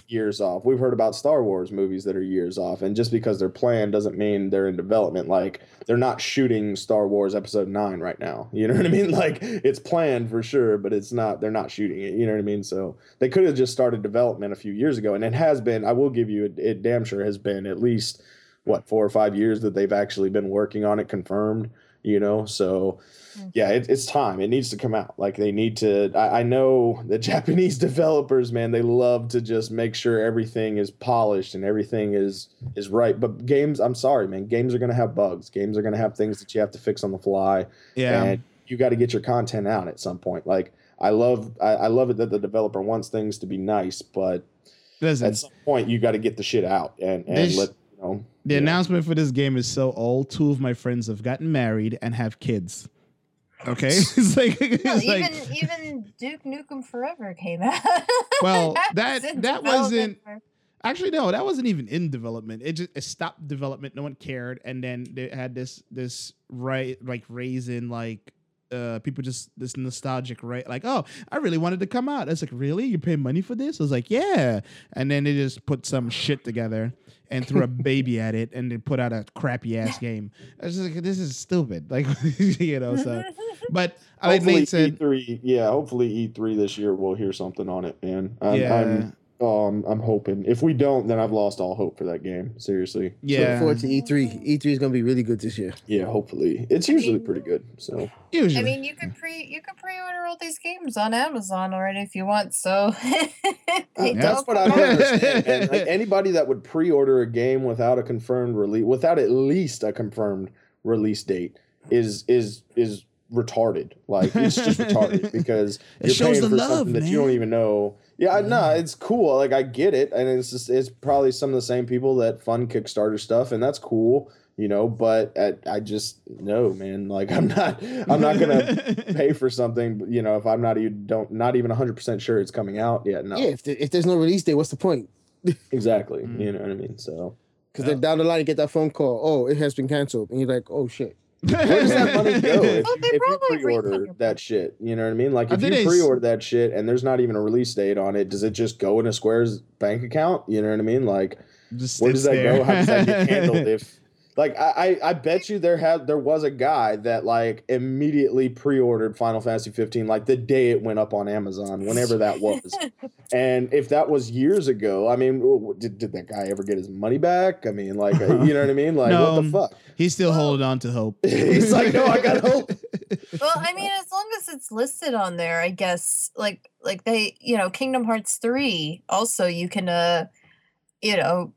C: years off. We've heard about Star Wars movies that are years off, and just because they're planned doesn't mean they're in development. Like they're not shooting Star Wars Episode Nine right now. You know what I mean? Like it's planned for sure, but it's not. They're not shooting it. You know what I mean? So they could have just started development a few years ago, and it has been. I will give you it. It damn sure has been at least what four or five years that they've actually been working on it, confirmed. You know, so Mm. yeah, it, it's time. It needs to come out. Like they need to. I, I know the Japanese developers, man, they love to just make sure everything is polished and everything is is right. But games, I'm sorry, man, games are gonna have bugs. Games are gonna have things that you have to fix on the fly,
B: yeah.
C: and you got to get your content out at some point. Like I love, I, I love it that the developer wants things to be nice, but
B: Listen,
C: at some point you got to get the shit out and and
B: This-
C: let you know.
B: the
C: yeah.
B: announcement for this game is so old. Two of my friends have gotten married and have kids. Okay, it's like, it's
D: No, even
B: like
D: even Duke Nukem Forever came out.
B: Well,
D: was
B: that- that wasn't-
D: for-
B: Actually, no, that wasn't even in development. It just it stopped development. No one cared, and then they had this this right like raising like uh, people just this nostalgic, right? Like, oh, I really wanted to come out. I was like, really? You pay money for this? I was like, yeah. And then they just put some shit together and threw a baby at it, and they put out a crappy ass game. I was like, this is stupid. Like, you know. So, but I like said,
C: E3, yeah, hopefully E3 this year we'll hear something on it, man. I'm,
B: yeah,
C: I'm, um, I'm hoping. If we don't, then I've lost all hope for that game. Seriously.
E: Look
B: yeah.
E: forward to E E3. E3 is gonna be really good this year.
C: Yeah, hopefully. It's
D: I
C: usually
D: mean-
C: pretty good. So
B: Usually,
D: I mean, you could pre you could pre-order all these games on Amazon already if you want. So they
B: Yeah.
C: that's what I don't understand. man. Like anybody that would pre-order a game without a confirmed release, without at least a confirmed release date, is is is retarded. Like it's just retarded because
B: It
C: you're
B: shows
C: paying
B: the
C: for
B: love,
C: something that you don't even know. Yeah, I no, it's cool. Like I get it, and it's just it's probably some of the same people that fund Kickstarter stuff, and that's cool, you know. But at, I just no, man. Like I'm not, I'm not gonna pay for something, you know, if I'm not even don't not even 100 percent sure it's coming out yet. No,
E: Yeah, if, there, if there's no release date, what's the point?
C: exactly.
B: Mm.
C: You know what I mean? So
E: Because
B: Yeah.
E: then down the line you get that phone call. Oh, it has been canceled, and you're like, oh shit.
C: Where does that money go if,
D: Oh, they
C: if you
D: probably
C: pre-order that shit? You know what I mean? Like if you pre-order that shit and there's not even a release date on it, does it just go in a Square's bank account? You know what I mean? Like
B: Just
C: where does that
B: there.
C: go? How does that get handled? If like I, I I bet you there had there was a guy that like immediately pre-ordered Final Fantasy 15 like the day it went up on Amazon, whenever that was. and if that was years ago, I mean, w- w- did, did that guy ever get his money back? I mean, like uh, you know what I mean? Like what the fuck?
B: He's still
D: Well-
B: holding on to hope.
C: He's like, no, I got hope.
D: well, I mean, as long as it's listed on there, I guess. Like, like they, you know, Kingdom Hearts three. Also, you can, uh, you know,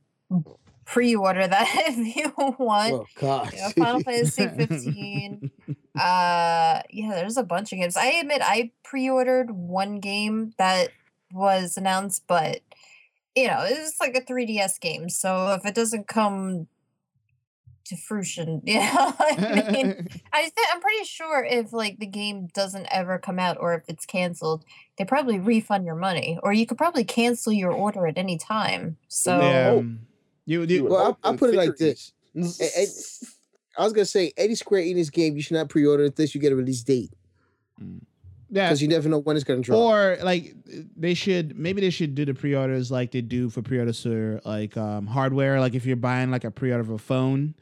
D: pre-order that if you want.
E: Oh God.
D: You know, Final Fantasy fifteen. Uh, yeah, there's a bunch of games. I admit, I pre-ordered one game that was announced, but you know, it was like a 3DS game. So if it doesn't come to fruition, you know, I mean. I th- I'm pretty sure if like the game doesn't ever come out or if it's canceled, they probably refund your money, or you could probably cancel your order at any time. So
B: yeah, um, you,
C: You
B: you
C: would
E: Well, I'll- I'll put it like
C: theories.
E: I was gonna say any Square Enix game you should not pre-order this. you get a release date
B: yeah.
E: because you never know when it's gonna drop.
B: Or like they should maybe they should do the pre-orders like they do for pre-orders for like um, hardware. Like if you're buying like a pre-order of a phone,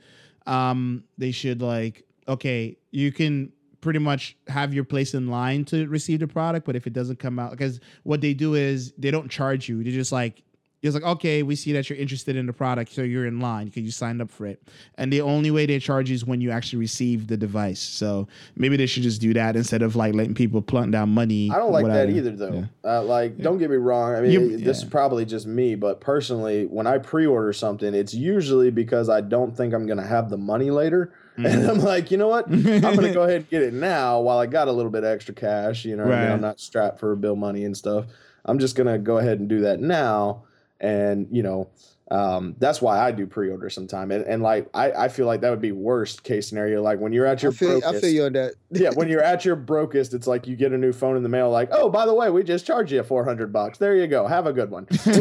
B: um, they should like okay, you can pretty much have your place in line to receive the product, but if it doesn't come out, because what they do is they don't charge you. They just like it's like okay, we see that you're interested in the product, so you're in line because you signed up for it. And the only way they charge you is when you actually receive the device. So maybe they should just do that instead of like letting people plunk down money.
C: I don't like that either, though.
B: Yeah.
C: Uh, like, don't get me wrong. I mean,
B: You-
C: this is probably just me, but personally, when I pre-order something, it's usually because I don't think I'm gonna have the money later,
B: Mm.
C: and I'm like, you know what? I'm gonna go ahead and get it now while I got a little bit of extra cash. You know, what I mean? I'm not strapped for bill money and stuff. I'm just gonna go ahead and do that now, and you know. Um, that's why I do pre-order sometime, and, and like I, I feel like that would be worst case scenario. Like when you're at
E: I
C: your
E: feel, I
C: brokest-
E: feel you on that.
C: yeah, when you're at your brokest, it's like you get a new phone in the mail, like, oh, by the way, we just charged you four hundred bucks. There you go. Have a good one. Like,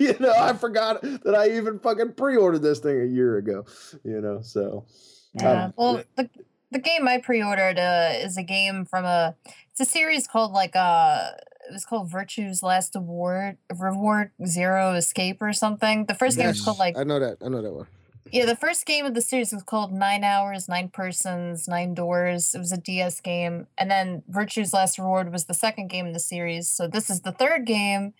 C: you know, I forgot that I even fucking pre-ordered this thing a year ago. You know, so
D: Yeah.
C: Um,
D: well, the the game I pre-ordered uh, is a game from a it's a series called like uh it was called Virtue's Last Award Reward Zero Escape or something. The first game was called like
E: I know that. I know that one.
D: yeah, the first game of the series was called Nine Hours, Nine Persons, Nine Doors. It was a DS game, and then Virtue's Last Reward was the second game in the series. So this is the third game.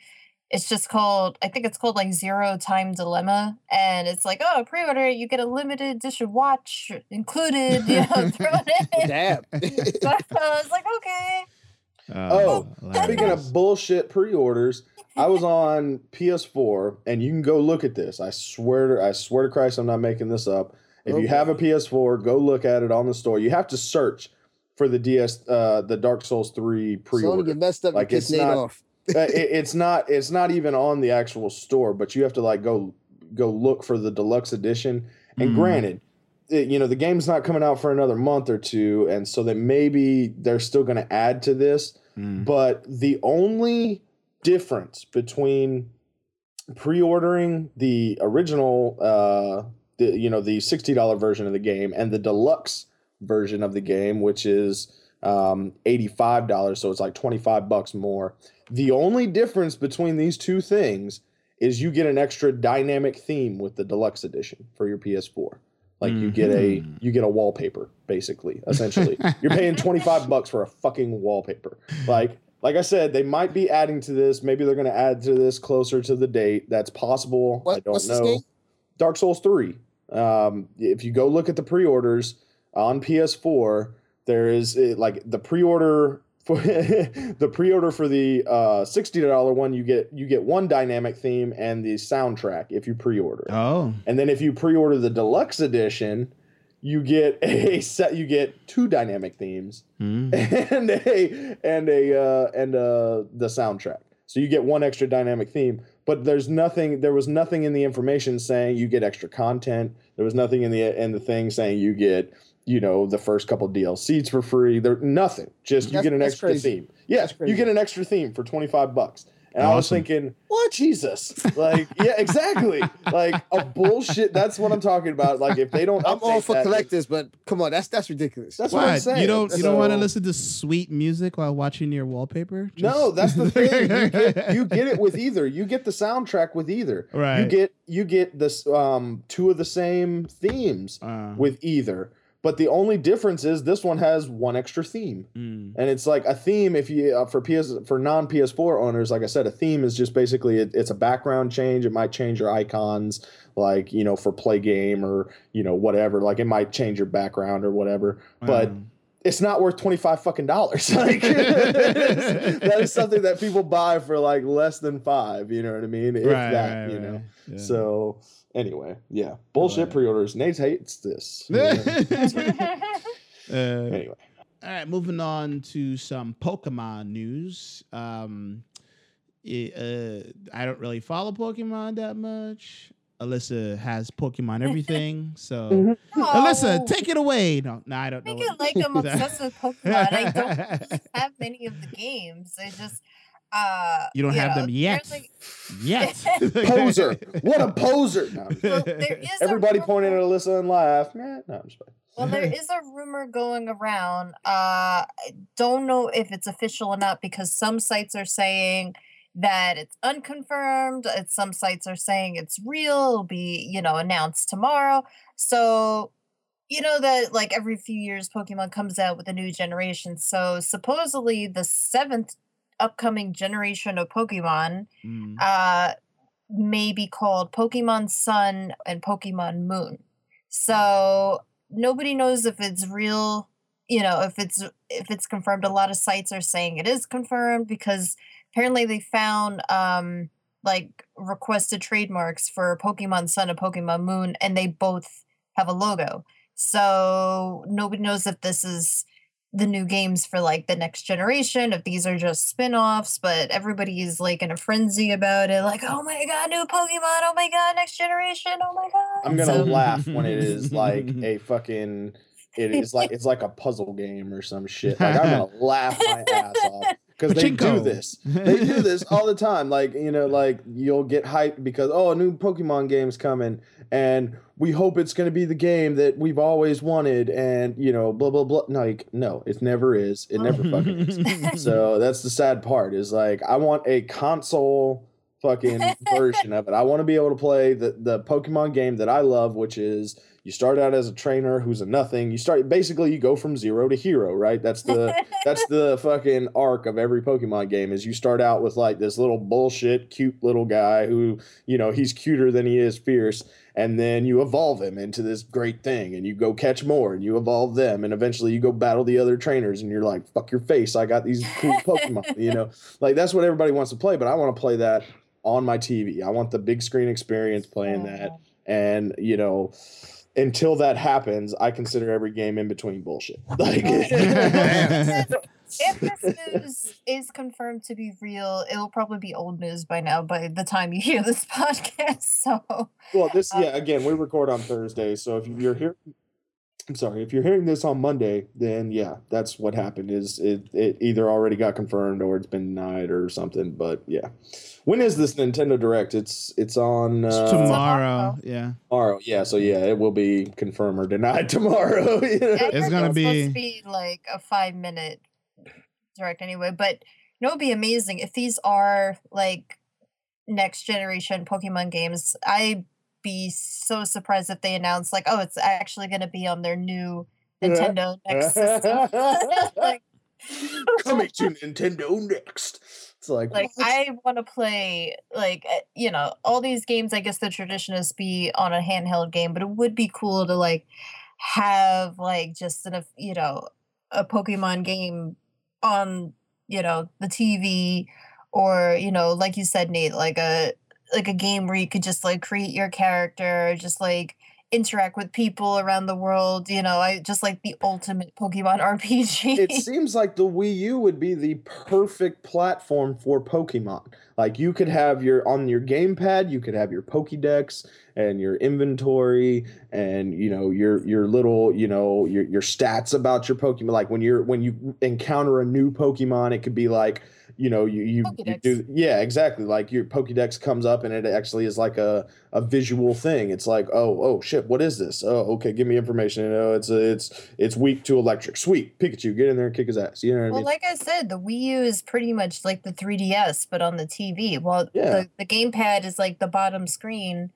D: It's just called, I think it's called like Zero Time Dilemma, and it's like, oh, pre-order, it, you get a limited edition watch included. You know, throw it in.
E: Damn.
D: So I was like, okay.
C: Oh,
B: hilarious.
C: speaking of bullshit pre-orders, I was on PS4, and you can go look at this. I swear, to, I swear to Christ, I'm not making this up. If you have a PS4, go look at it on the store. You have to search for the DS, uh, the Dark Souls 3 pre-order.
E: get messed up.
C: Like,
E: Like
C: it's
E: it's
C: not-
E: off.
C: Uh, it, it's not it's not even on the actual store but you have to like go go look for the deluxe edition and
B: Mm.
C: granted it- you know the game's not coming out for another month or two and so that maybe they're still going to add to this
B: Mm.
C: but the only difference between pre-ordering the original uh the you know the $60 version of the game and the deluxe version of the game, which is um, $85. So it's like 25 bucks more. The only difference between these two things is you get an extra dynamic theme with the deluxe edition for your PS4. Like you get a
B: Mhm.
C: you get a wallpaper basically, essentially. You're paying 25 bucks for a fucking wallpaper. Like like I said, they might be adding to this. Maybe they're going to add to this closer to the date. That's possible. I don't know. Dark Souls 3. Um, if you go look at the pre-orders on PS4, there is it, like the pre-order for the pre-order for the uh, $60 one, you get you get one dynamic theme and the soundtrack if you pre-order.
B: Oh.
C: And then if you pre-order the deluxe edition, you get a set you get two dynamic themes
B: Hmm.
C: and a and a uh, and uh, the soundtrack. So you get one extra dynamic theme, but there's nothing. There was nothing in the information saying you get extra content. There was nothing in the in the thing saying you get you know the first couple DLCs for free. There nothing. Just you
E: That's-
C: get an extra
E: crazy.
C: theme. Yeah, you get an extra theme for twenty five bucks. And I was thinking, what Jesus? Like, yeah, exactly. like a bullshit. That's what I'm talking about. Like, if they don't,
E: I'm all for
C: that,
E: collectors, but come on, that's that's ridiculous.
C: That's what I'm saying.
B: You don't you don't want to listen to sweet music while watching your wallpaper?
C: No, that's the thing. You get, you get it with either. You get the soundtrack with either.
B: Right.
C: You get you get this um two of the same themes
B: Uh,
C: with either. But the only difference is this one has one extra theme.
B: mm.
C: And it's like a theme if you uh, for PS for non PS4 owners, like I said, a theme is just basically it, it's a background change. It might change your icons, like you know for play game or you know whatever. Like it might change your background or whatever. But
B: Um,
C: it's not worth 25 fucking dollars like that is something that people buy for like less than five you know what i mean if
B: right,
C: that
B: right,
C: you know
B: right. Yeah.
C: so anyway yeah bullshit
B: Right.
C: pre-orders nate hates this you?
B: Uh,
C: anyway
B: All right, moving on to some Pokemon news. Um, it, uh, I don't really follow Pokemon that much. Alyssa has Pokemon everything, so
C: Mhm.
B: Alyssa, take it away. No, no, I don't know.
D: Make it like I'm obsessed with Pokemon. I don't have many of the games. I just uh
B: You don't have
D: know,
B: them yet.
D: apparently-
B: Yes,
C: poser what a poser no,
D: Well, there is a
C: everybody
D: rumor-
C: pointed at alyssa and laughed Nah, no, I'm just playing.
D: Well, there is a rumor going around. Uh, I don't know if it's official or not because some sites are saying that it's unconfirmed. Some sites are saying it's real. It'll be, you know, announced tomorrow. So, you know that like every few years, Pokemon comes out with a new generation. So supposedly the seventh upcoming generation of Pokemon
B: Mm.
D: uh, may be called Pokemon Sun and Pokemon Moon. So nobody knows if it's real, you know, if it's if it's confirmed. A lot of sites are saying it is confirmed because apparently they found um like requested trademarks for Pokemon Sun and Pokemon Moon, and they both have a logo. So nobody knows if this is the new games for like the next generation, if these are just spin-offs, but everybody's like in a frenzy about it, like, oh my god, new Pokemon, oh my god, next generation, oh my god.
C: i'm gonna
D: So-
C: laugh when it is like a fucking it is like it's like a puzzle game or some shit like i'm gonna laugh my ass off because they do this they do this all the time. Like, you know, like you'll get hyped because oh, a new Pokemon game's coming, and we hope it's going to be the game that we've always wanted, and you know, blah blah blah. No, like, no, it never is. It never fucking is. So that's the sad part. Is like I want a console fucking version of it. I want to be able to play the the Pokemon game that I love, which is you start out as a trainer who's a nothing. You start basically you go from zero to hero, right? That's the that's the fucking arc of every Pokemon game is you start out with like this little bullshit cute little guy who, you know, he's cuter than he is fierce and then you evolve him into this great thing and you go catch more and you evolve them and eventually you go battle the other trainers and you're like fuck your face I got these cool Pokemon, you know. Like that's what everybody wants to play, but I want to play that on my TV. I want the big screen experience playing that and, you know, until that happens, I consider every game in between bullshit. Like oh,
D: if this news is confirmed to be real, it will probably be old news by now by the time you hear this podcast. So
C: Well, this uh, yeah. Again, we record on Thursday, so if you're here, I'm sorry, if you're hearing this on Monday, then yeah, that's what happened. Is it, it either already got confirmed or it's been denied or something? But yeah, when is this Nintendo Direct? It's it's on
B: It's
C: uh,
B: tomorrow. Yeah.
C: tomorrow. Yeah, so yeah, it will be confirmed or denied tomorrow. you know?
D: I
B: It's gonna
D: it was supposed
B: be-
D: to be like a five minute direct anyway. But you know, it'd be amazing if these are like next generation Pokemon games. I'd be so surprised if they announce like, oh, it's actually going to be on their new Nintendo next system. like,
C: Coming to Nintendo next. It's like,
D: like
C: what?
D: I want to play like uh, you know all these games. I guess the tradition is be on a handheld game, but it would be cool to like have like just an of- you know a Pokemon game on you know the TV or you know like you said Nate like a like a game where you could just like create your character just like interact with people around the world you know I just like the ultimate Pokemon RPG
C: it seems like the Wii U would be the perfect platform for Pokemon. Like you could have your on your gamepad, you could have your Pokédex and your inventory and you know your your little, you know, your your stats about your Pokemon. Like when you're when you encounter a new Pokemon, it could be like you know you you, you do yeah exactly like your Pokédex comes up and it actually is like a a visual thing. It's like oh oh shit what is this? Oh okay give me information. You know it's it's it's weak to electric. Sweet Pikachu get in there and kick his ass. You know what I
D: Well,
C: mean?
D: like I said, the Wii U is pretty much like the 3DS, but on the TV. well
C: Yeah.
D: the, the gamepad is like the bottom screen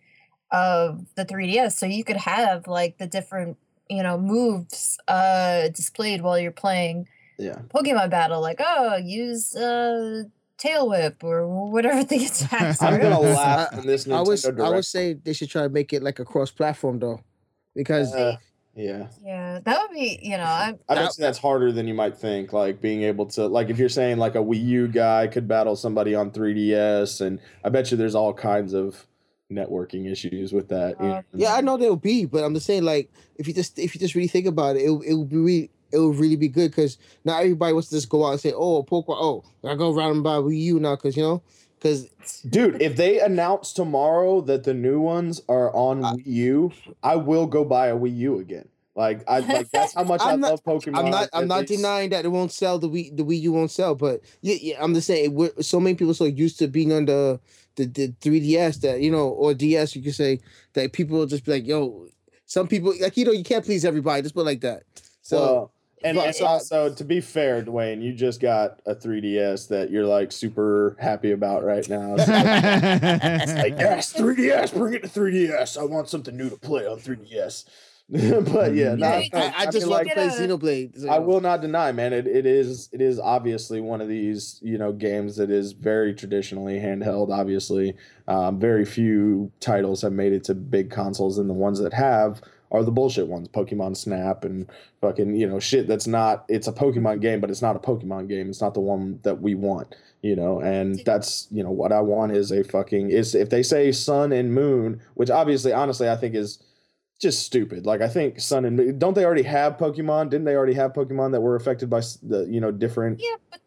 D: of the 3DS. So you could have like the different, you know, moves uh displayed while you're playing
C: yeah.
D: Pokemon battle, like, oh, use uh tail whip or whatever the attacks
C: I'm gonna
E: I-
C: laugh when this Nintendo
E: I would
C: Direct.
E: I would say they should try to make it like a cross platform though, because
C: Uh, yeah,
D: Yeah, that would be, you know, I'm
C: I
E: That-
C: bet you that's harder than you might think. Like being able to, like, if you're saying like a Wii U guy could battle somebody on 3DS, and I bet you there's all kinds of networking issues with that. you
D: Uh,
C: know?
E: yeah, I know there'll be, but I'm just saying like if you just if you just really think about it, it it will be really it would really be good because not everybody wants to just go out and say, oh, Pokemon, oh, I go around and buy Wii U now because you know because
C: Dude, if they announce tomorrow that the new ones are on
E: I-
C: Wii U, I will go buy a Wii U again. Like I like that's how much I
E: I'm not-
C: love Pokemon.
E: I'm not. I'm not
C: least-
E: denying that it won't sell. The Wii, the Wii U won't sell. But yeah, yeah. I'm just saying. We're, so many people so used to being on the the, the 3ds that you know or DS, you could say that people will just be like, yo. Some people like you know you can't please everybody. Just put it like that. So
C: Well, and
D: Yeah,
C: and so,
D: it's-
C: so to be fair, Dwayne, you just got a 3DS that you're like super happy about right now. It's like, like, yes, 3DS, bring it to 3DS. I want something new to play on 3DS. but yeah,
B: Mm.
D: Yeah,
C: no,
E: I, I just
C: mean, like,
E: to play
D: a-
E: Xenoblade. so,
C: I will not deny, man. It, it is it is obviously one of these you know games that is very traditionally handheld. Obviously, um, very few titles have made it to big consoles, and the ones that have are the bullshit ones. Pokemon Snap and fucking you know shit. That's not. It's a Pokemon game, but it's not a Pokemon game. It's not the one that we want. You know, and that's you know what I want is a fucking is if they say Sun and Moon, which obviously, honestly, I think is just stupid. Like I think Sun and Moon, don't they already have Pokemon? Didn't they already have Pokemon that were affected by the you know different?
D: yeah, but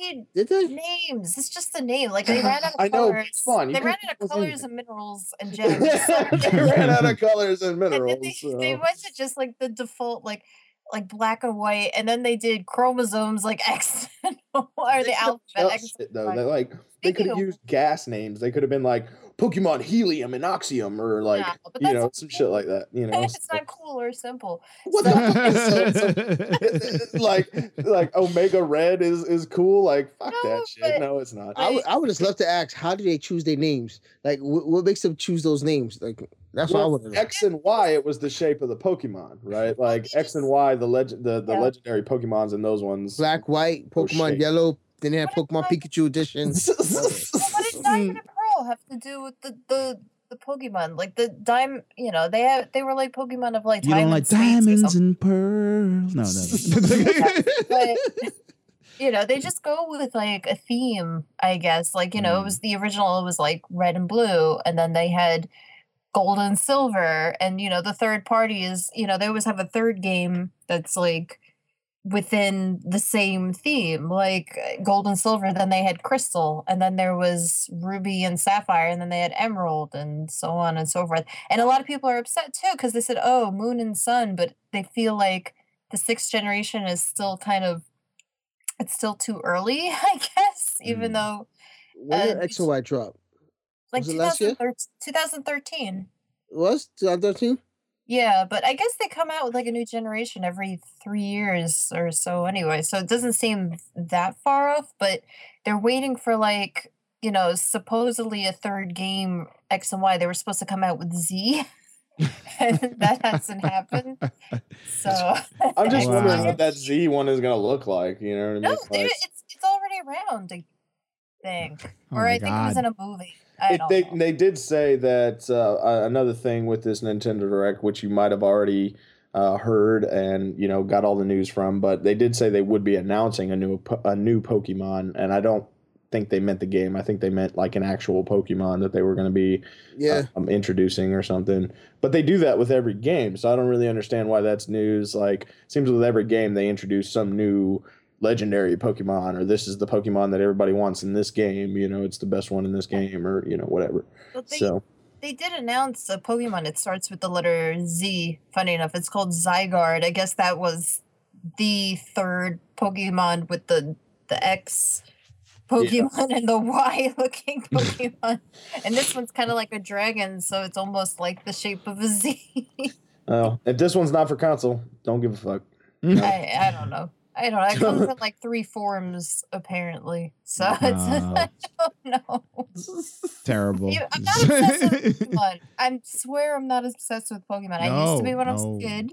D: need
E: Did they?
D: names. It's just the name. Like they ran out of
C: I know,
D: colors.
C: it's fun.
D: They ran out of colors and minerals and gems.
C: they ran out of colors and
D: and
C: minerals.
D: they,
C: so-
D: they went to just like the default like like black and white, and then they did chromosomes like X and or
C: They
D: the alphabet X.
C: shit, though.
D: Y.
C: They like they could have used gas names. They could have been like Pokemon Helium and Oxium or like
D: Yeah,
C: you know
D: not
C: some shit like that. You know,
D: it's
C: so-
D: not cool or simple.
C: what the fuck is so- so- like like Omega Red is is cool. Like fuck
D: No,
C: that shit. No, it's not.
E: I would, I would just love to ask, how do they choose their names? Like, wh- what makes them choose those names? Like, that's what I
C: Well,
E: want to.
C: X and Y, it was the shape of the Pokemon, right? Like X and Y, the legend, the, the
D: Yeah.
C: legendary Pokemons and those ones.
E: Black, white, Pokemon. Yellow. Then they have
D: What
E: Pokemon Pikachu edition.
D: Well, what did Diamond and Pearl have to do with the the the Pokemon? Like the dime, you know, they have they were like Pokemon of like
B: you don't like diamonds and pearls? No, no.
D: but you know they just go with like a theme i guess like you know
B: Mm.
D: it was the original it was like red and blue and then they had gold and silver and you know the third party is you know they always have a third game that's like within the same theme, like uh, gold and silver. Then they had crystal, and then there was ruby and sapphire, and then they had emerald, and so on and so forth. And a lot of people are upset too because they said, "Oh, moon and sun," but they feel like the sixth generation is still kind of it's still too early, I guess, even
B: Mm.
D: though
E: When
D: Uh,
E: X and Y drop?
D: like
E: Was it last year?
D: 2013 2013.
E: It was 2013?
D: Yeah, but I guess they come out with like a new generation every three years or so anyway. So it doesn't seem that far off, but they're waiting for like, you know, supposedly a third game X and Y. They were supposed to come out with Z. and that hasn't happened. So
C: I'm just
B: Wow.
C: wondering what that Z one is gonna look like. You know what I mean?
D: No, they-
C: Like,
D: it's it's already around, I think.
B: Oh
D: or
B: my
D: I think it was in a movie. I
C: it, they they did say that uh, uh, another thing with this Nintendo Direct, which you might have already uh, heard and you know got all the news from, but they did say they would be announcing a new a new Pokemon, and I don't think they meant the game. I think they meant like an actual Pokemon that they were going to be
E: Yeah.
C: um, introducing or something. But they do that with every game, so I don't really understand why that's news. Like, seems with every game they introduce some new legendary Pokemon, or this is the Pokemon that everybody wants in this game. You know, it's the best one in this game, or you know, whatever.
D: They,
C: So
D: they did announce a Pokemon. It starts with the letter Z. Funny enough, it's called Zygarde. I guess that was the third Pokemon with the the X Pokemon and the Y looking Pokemon. and this one's kind of like a dragon, so it's almost like the shape of a Z.
C: Oh, if this one's not for console, don't give a fuck.
D: I, I don't know. I don't know. It comes in like three forms apparently. So it's I don't know.
B: Terrible.
D: I'm not obsessed with Pokemon. I swear I'm not obsessed with Pokemon. I used to be when I was a kid.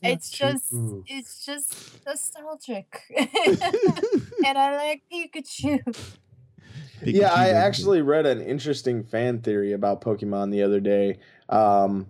D: It's just
C: Ooh.
D: it's just nostalgic. and I like Pikachu.
C: yeah, I actually read an interesting fan theory about Pokemon the other day. Um,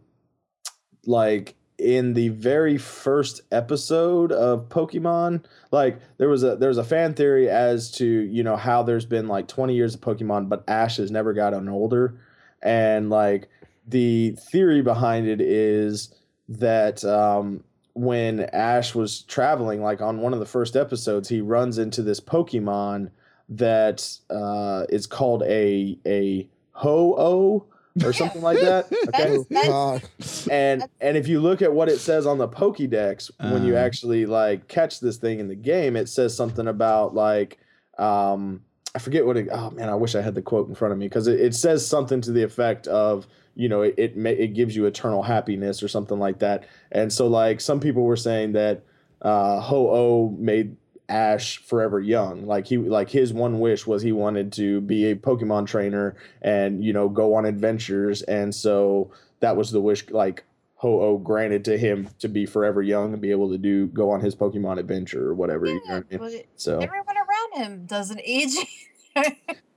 C: like in the very first episode of Pokemon, like there was a there was a fan theory as to you know how there's been like 20 years of Pokemon, but Ash has never gotten older, and like the theory behind it is that um, when Ash was traveling, like on one of the first episodes, he runs into this Pokemon that uh, is called a a ho-oh or something like that. Okay.
D: That's- that's-
C: And and if you look at what it says on the Pokédex, when you
B: Uh.
C: actually like catch this thing in the game, it says something about like um I forget what it oh man, I wish I had the quote in front of me because it, it says something to the effect of you know it it, ma- it gives you eternal happiness or something like that. And so like some people were saying that uh Ho-Oh made Ash forever young. Like he like his one wish was he wanted to be a Pokemon trainer and you know go on adventures and so that was the wish like Ho-Oh granted to him to be forever young and be able to do go on his Pokemon adventure or whatever. you know what I mean? So
D: everyone around him doesn't age.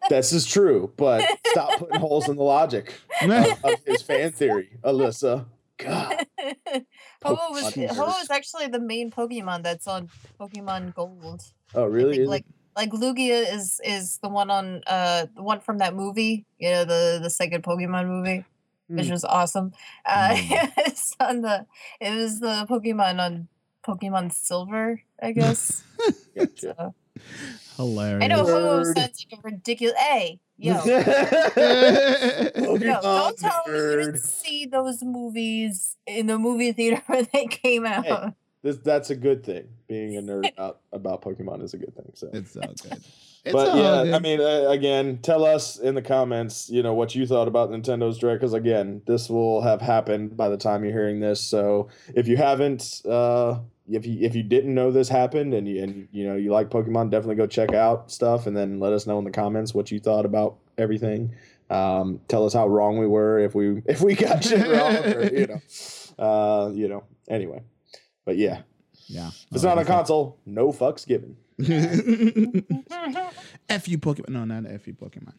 C: this is true, but stop putting holes in the logic of, of his fan theory, Alyssa. God.
D: Ho was
C: Pokemon
D: Ho is actually the main Pokemon that's on Pokemon Gold.
C: Oh really?
D: think, like like Lugia is is the one on uh the one from that movie, you know, the the second Pokemon movie, which
C: Hmm.
D: was awesome. Uh
B: Mm.
D: it's on the it was the Pokemon on Pokemon Silver, I guess.
C: Gotcha.
D: So,
B: Hilarious.
D: I know Ho
C: Nerd.
D: sounds like a ridiculous hey, yo.
C: Pokemon
D: No, don't tell me you
C: nerd.
D: didn't see those movies in the movie theater when they came out.
C: This that's a good thing. Being a nerd about, about Pokemon is a good thing. So
B: It's all good. It's
C: but yeah,
B: good.
C: I mean, uh, again, tell us in the comments, you know, what you thought about Nintendo's Direct, because again, this will have happened by the time you're hearing this. So if you haven't, uh, if you if you didn't know this happened and you and you know you like Pokemon, definitely go check out stuff and then let us know in the comments what you thought about everything. Um, tell us how wrong we were if we if we got shit wrong, or, you know, uh, you know. Anyway, but yeah,
B: yeah.
C: if it's not a console, no fucks given.
B: F you Pokemon. No, not F you Pokemon.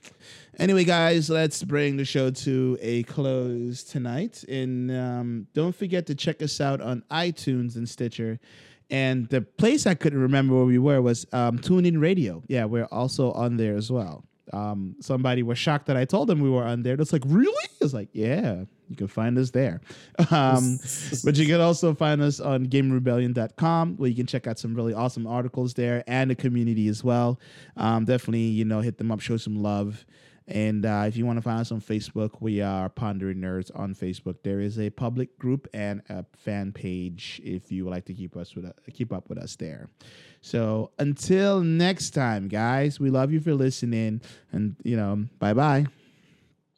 B: Anyway, guys, let's bring the show to a close tonight. And um, don't forget to check us out on iTunes and Stitcher. And the place I couldn't remember where we were was um, TuneIn Radio. Yeah, we're also on there as well. Um, somebody was shocked that I told them we were on there. It's like, really? It's like, yeah, you can find us there. Um, but you can also find us on GameRebellion.com where you can check out some really awesome articles there and the community as well. Um, definitely, you know, hit them up, show some love. And uh, if you want to find us on Facebook, we are Pondering Nerds on Facebook. There is a public group and a fan page if you would like to keep us with uh, keep up with us there. So until next time, guys, we love you for listening, and you know, bye bye.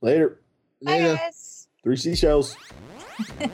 C: Later.
D: Bye,
E: Later.
D: guys.
C: Three seashells.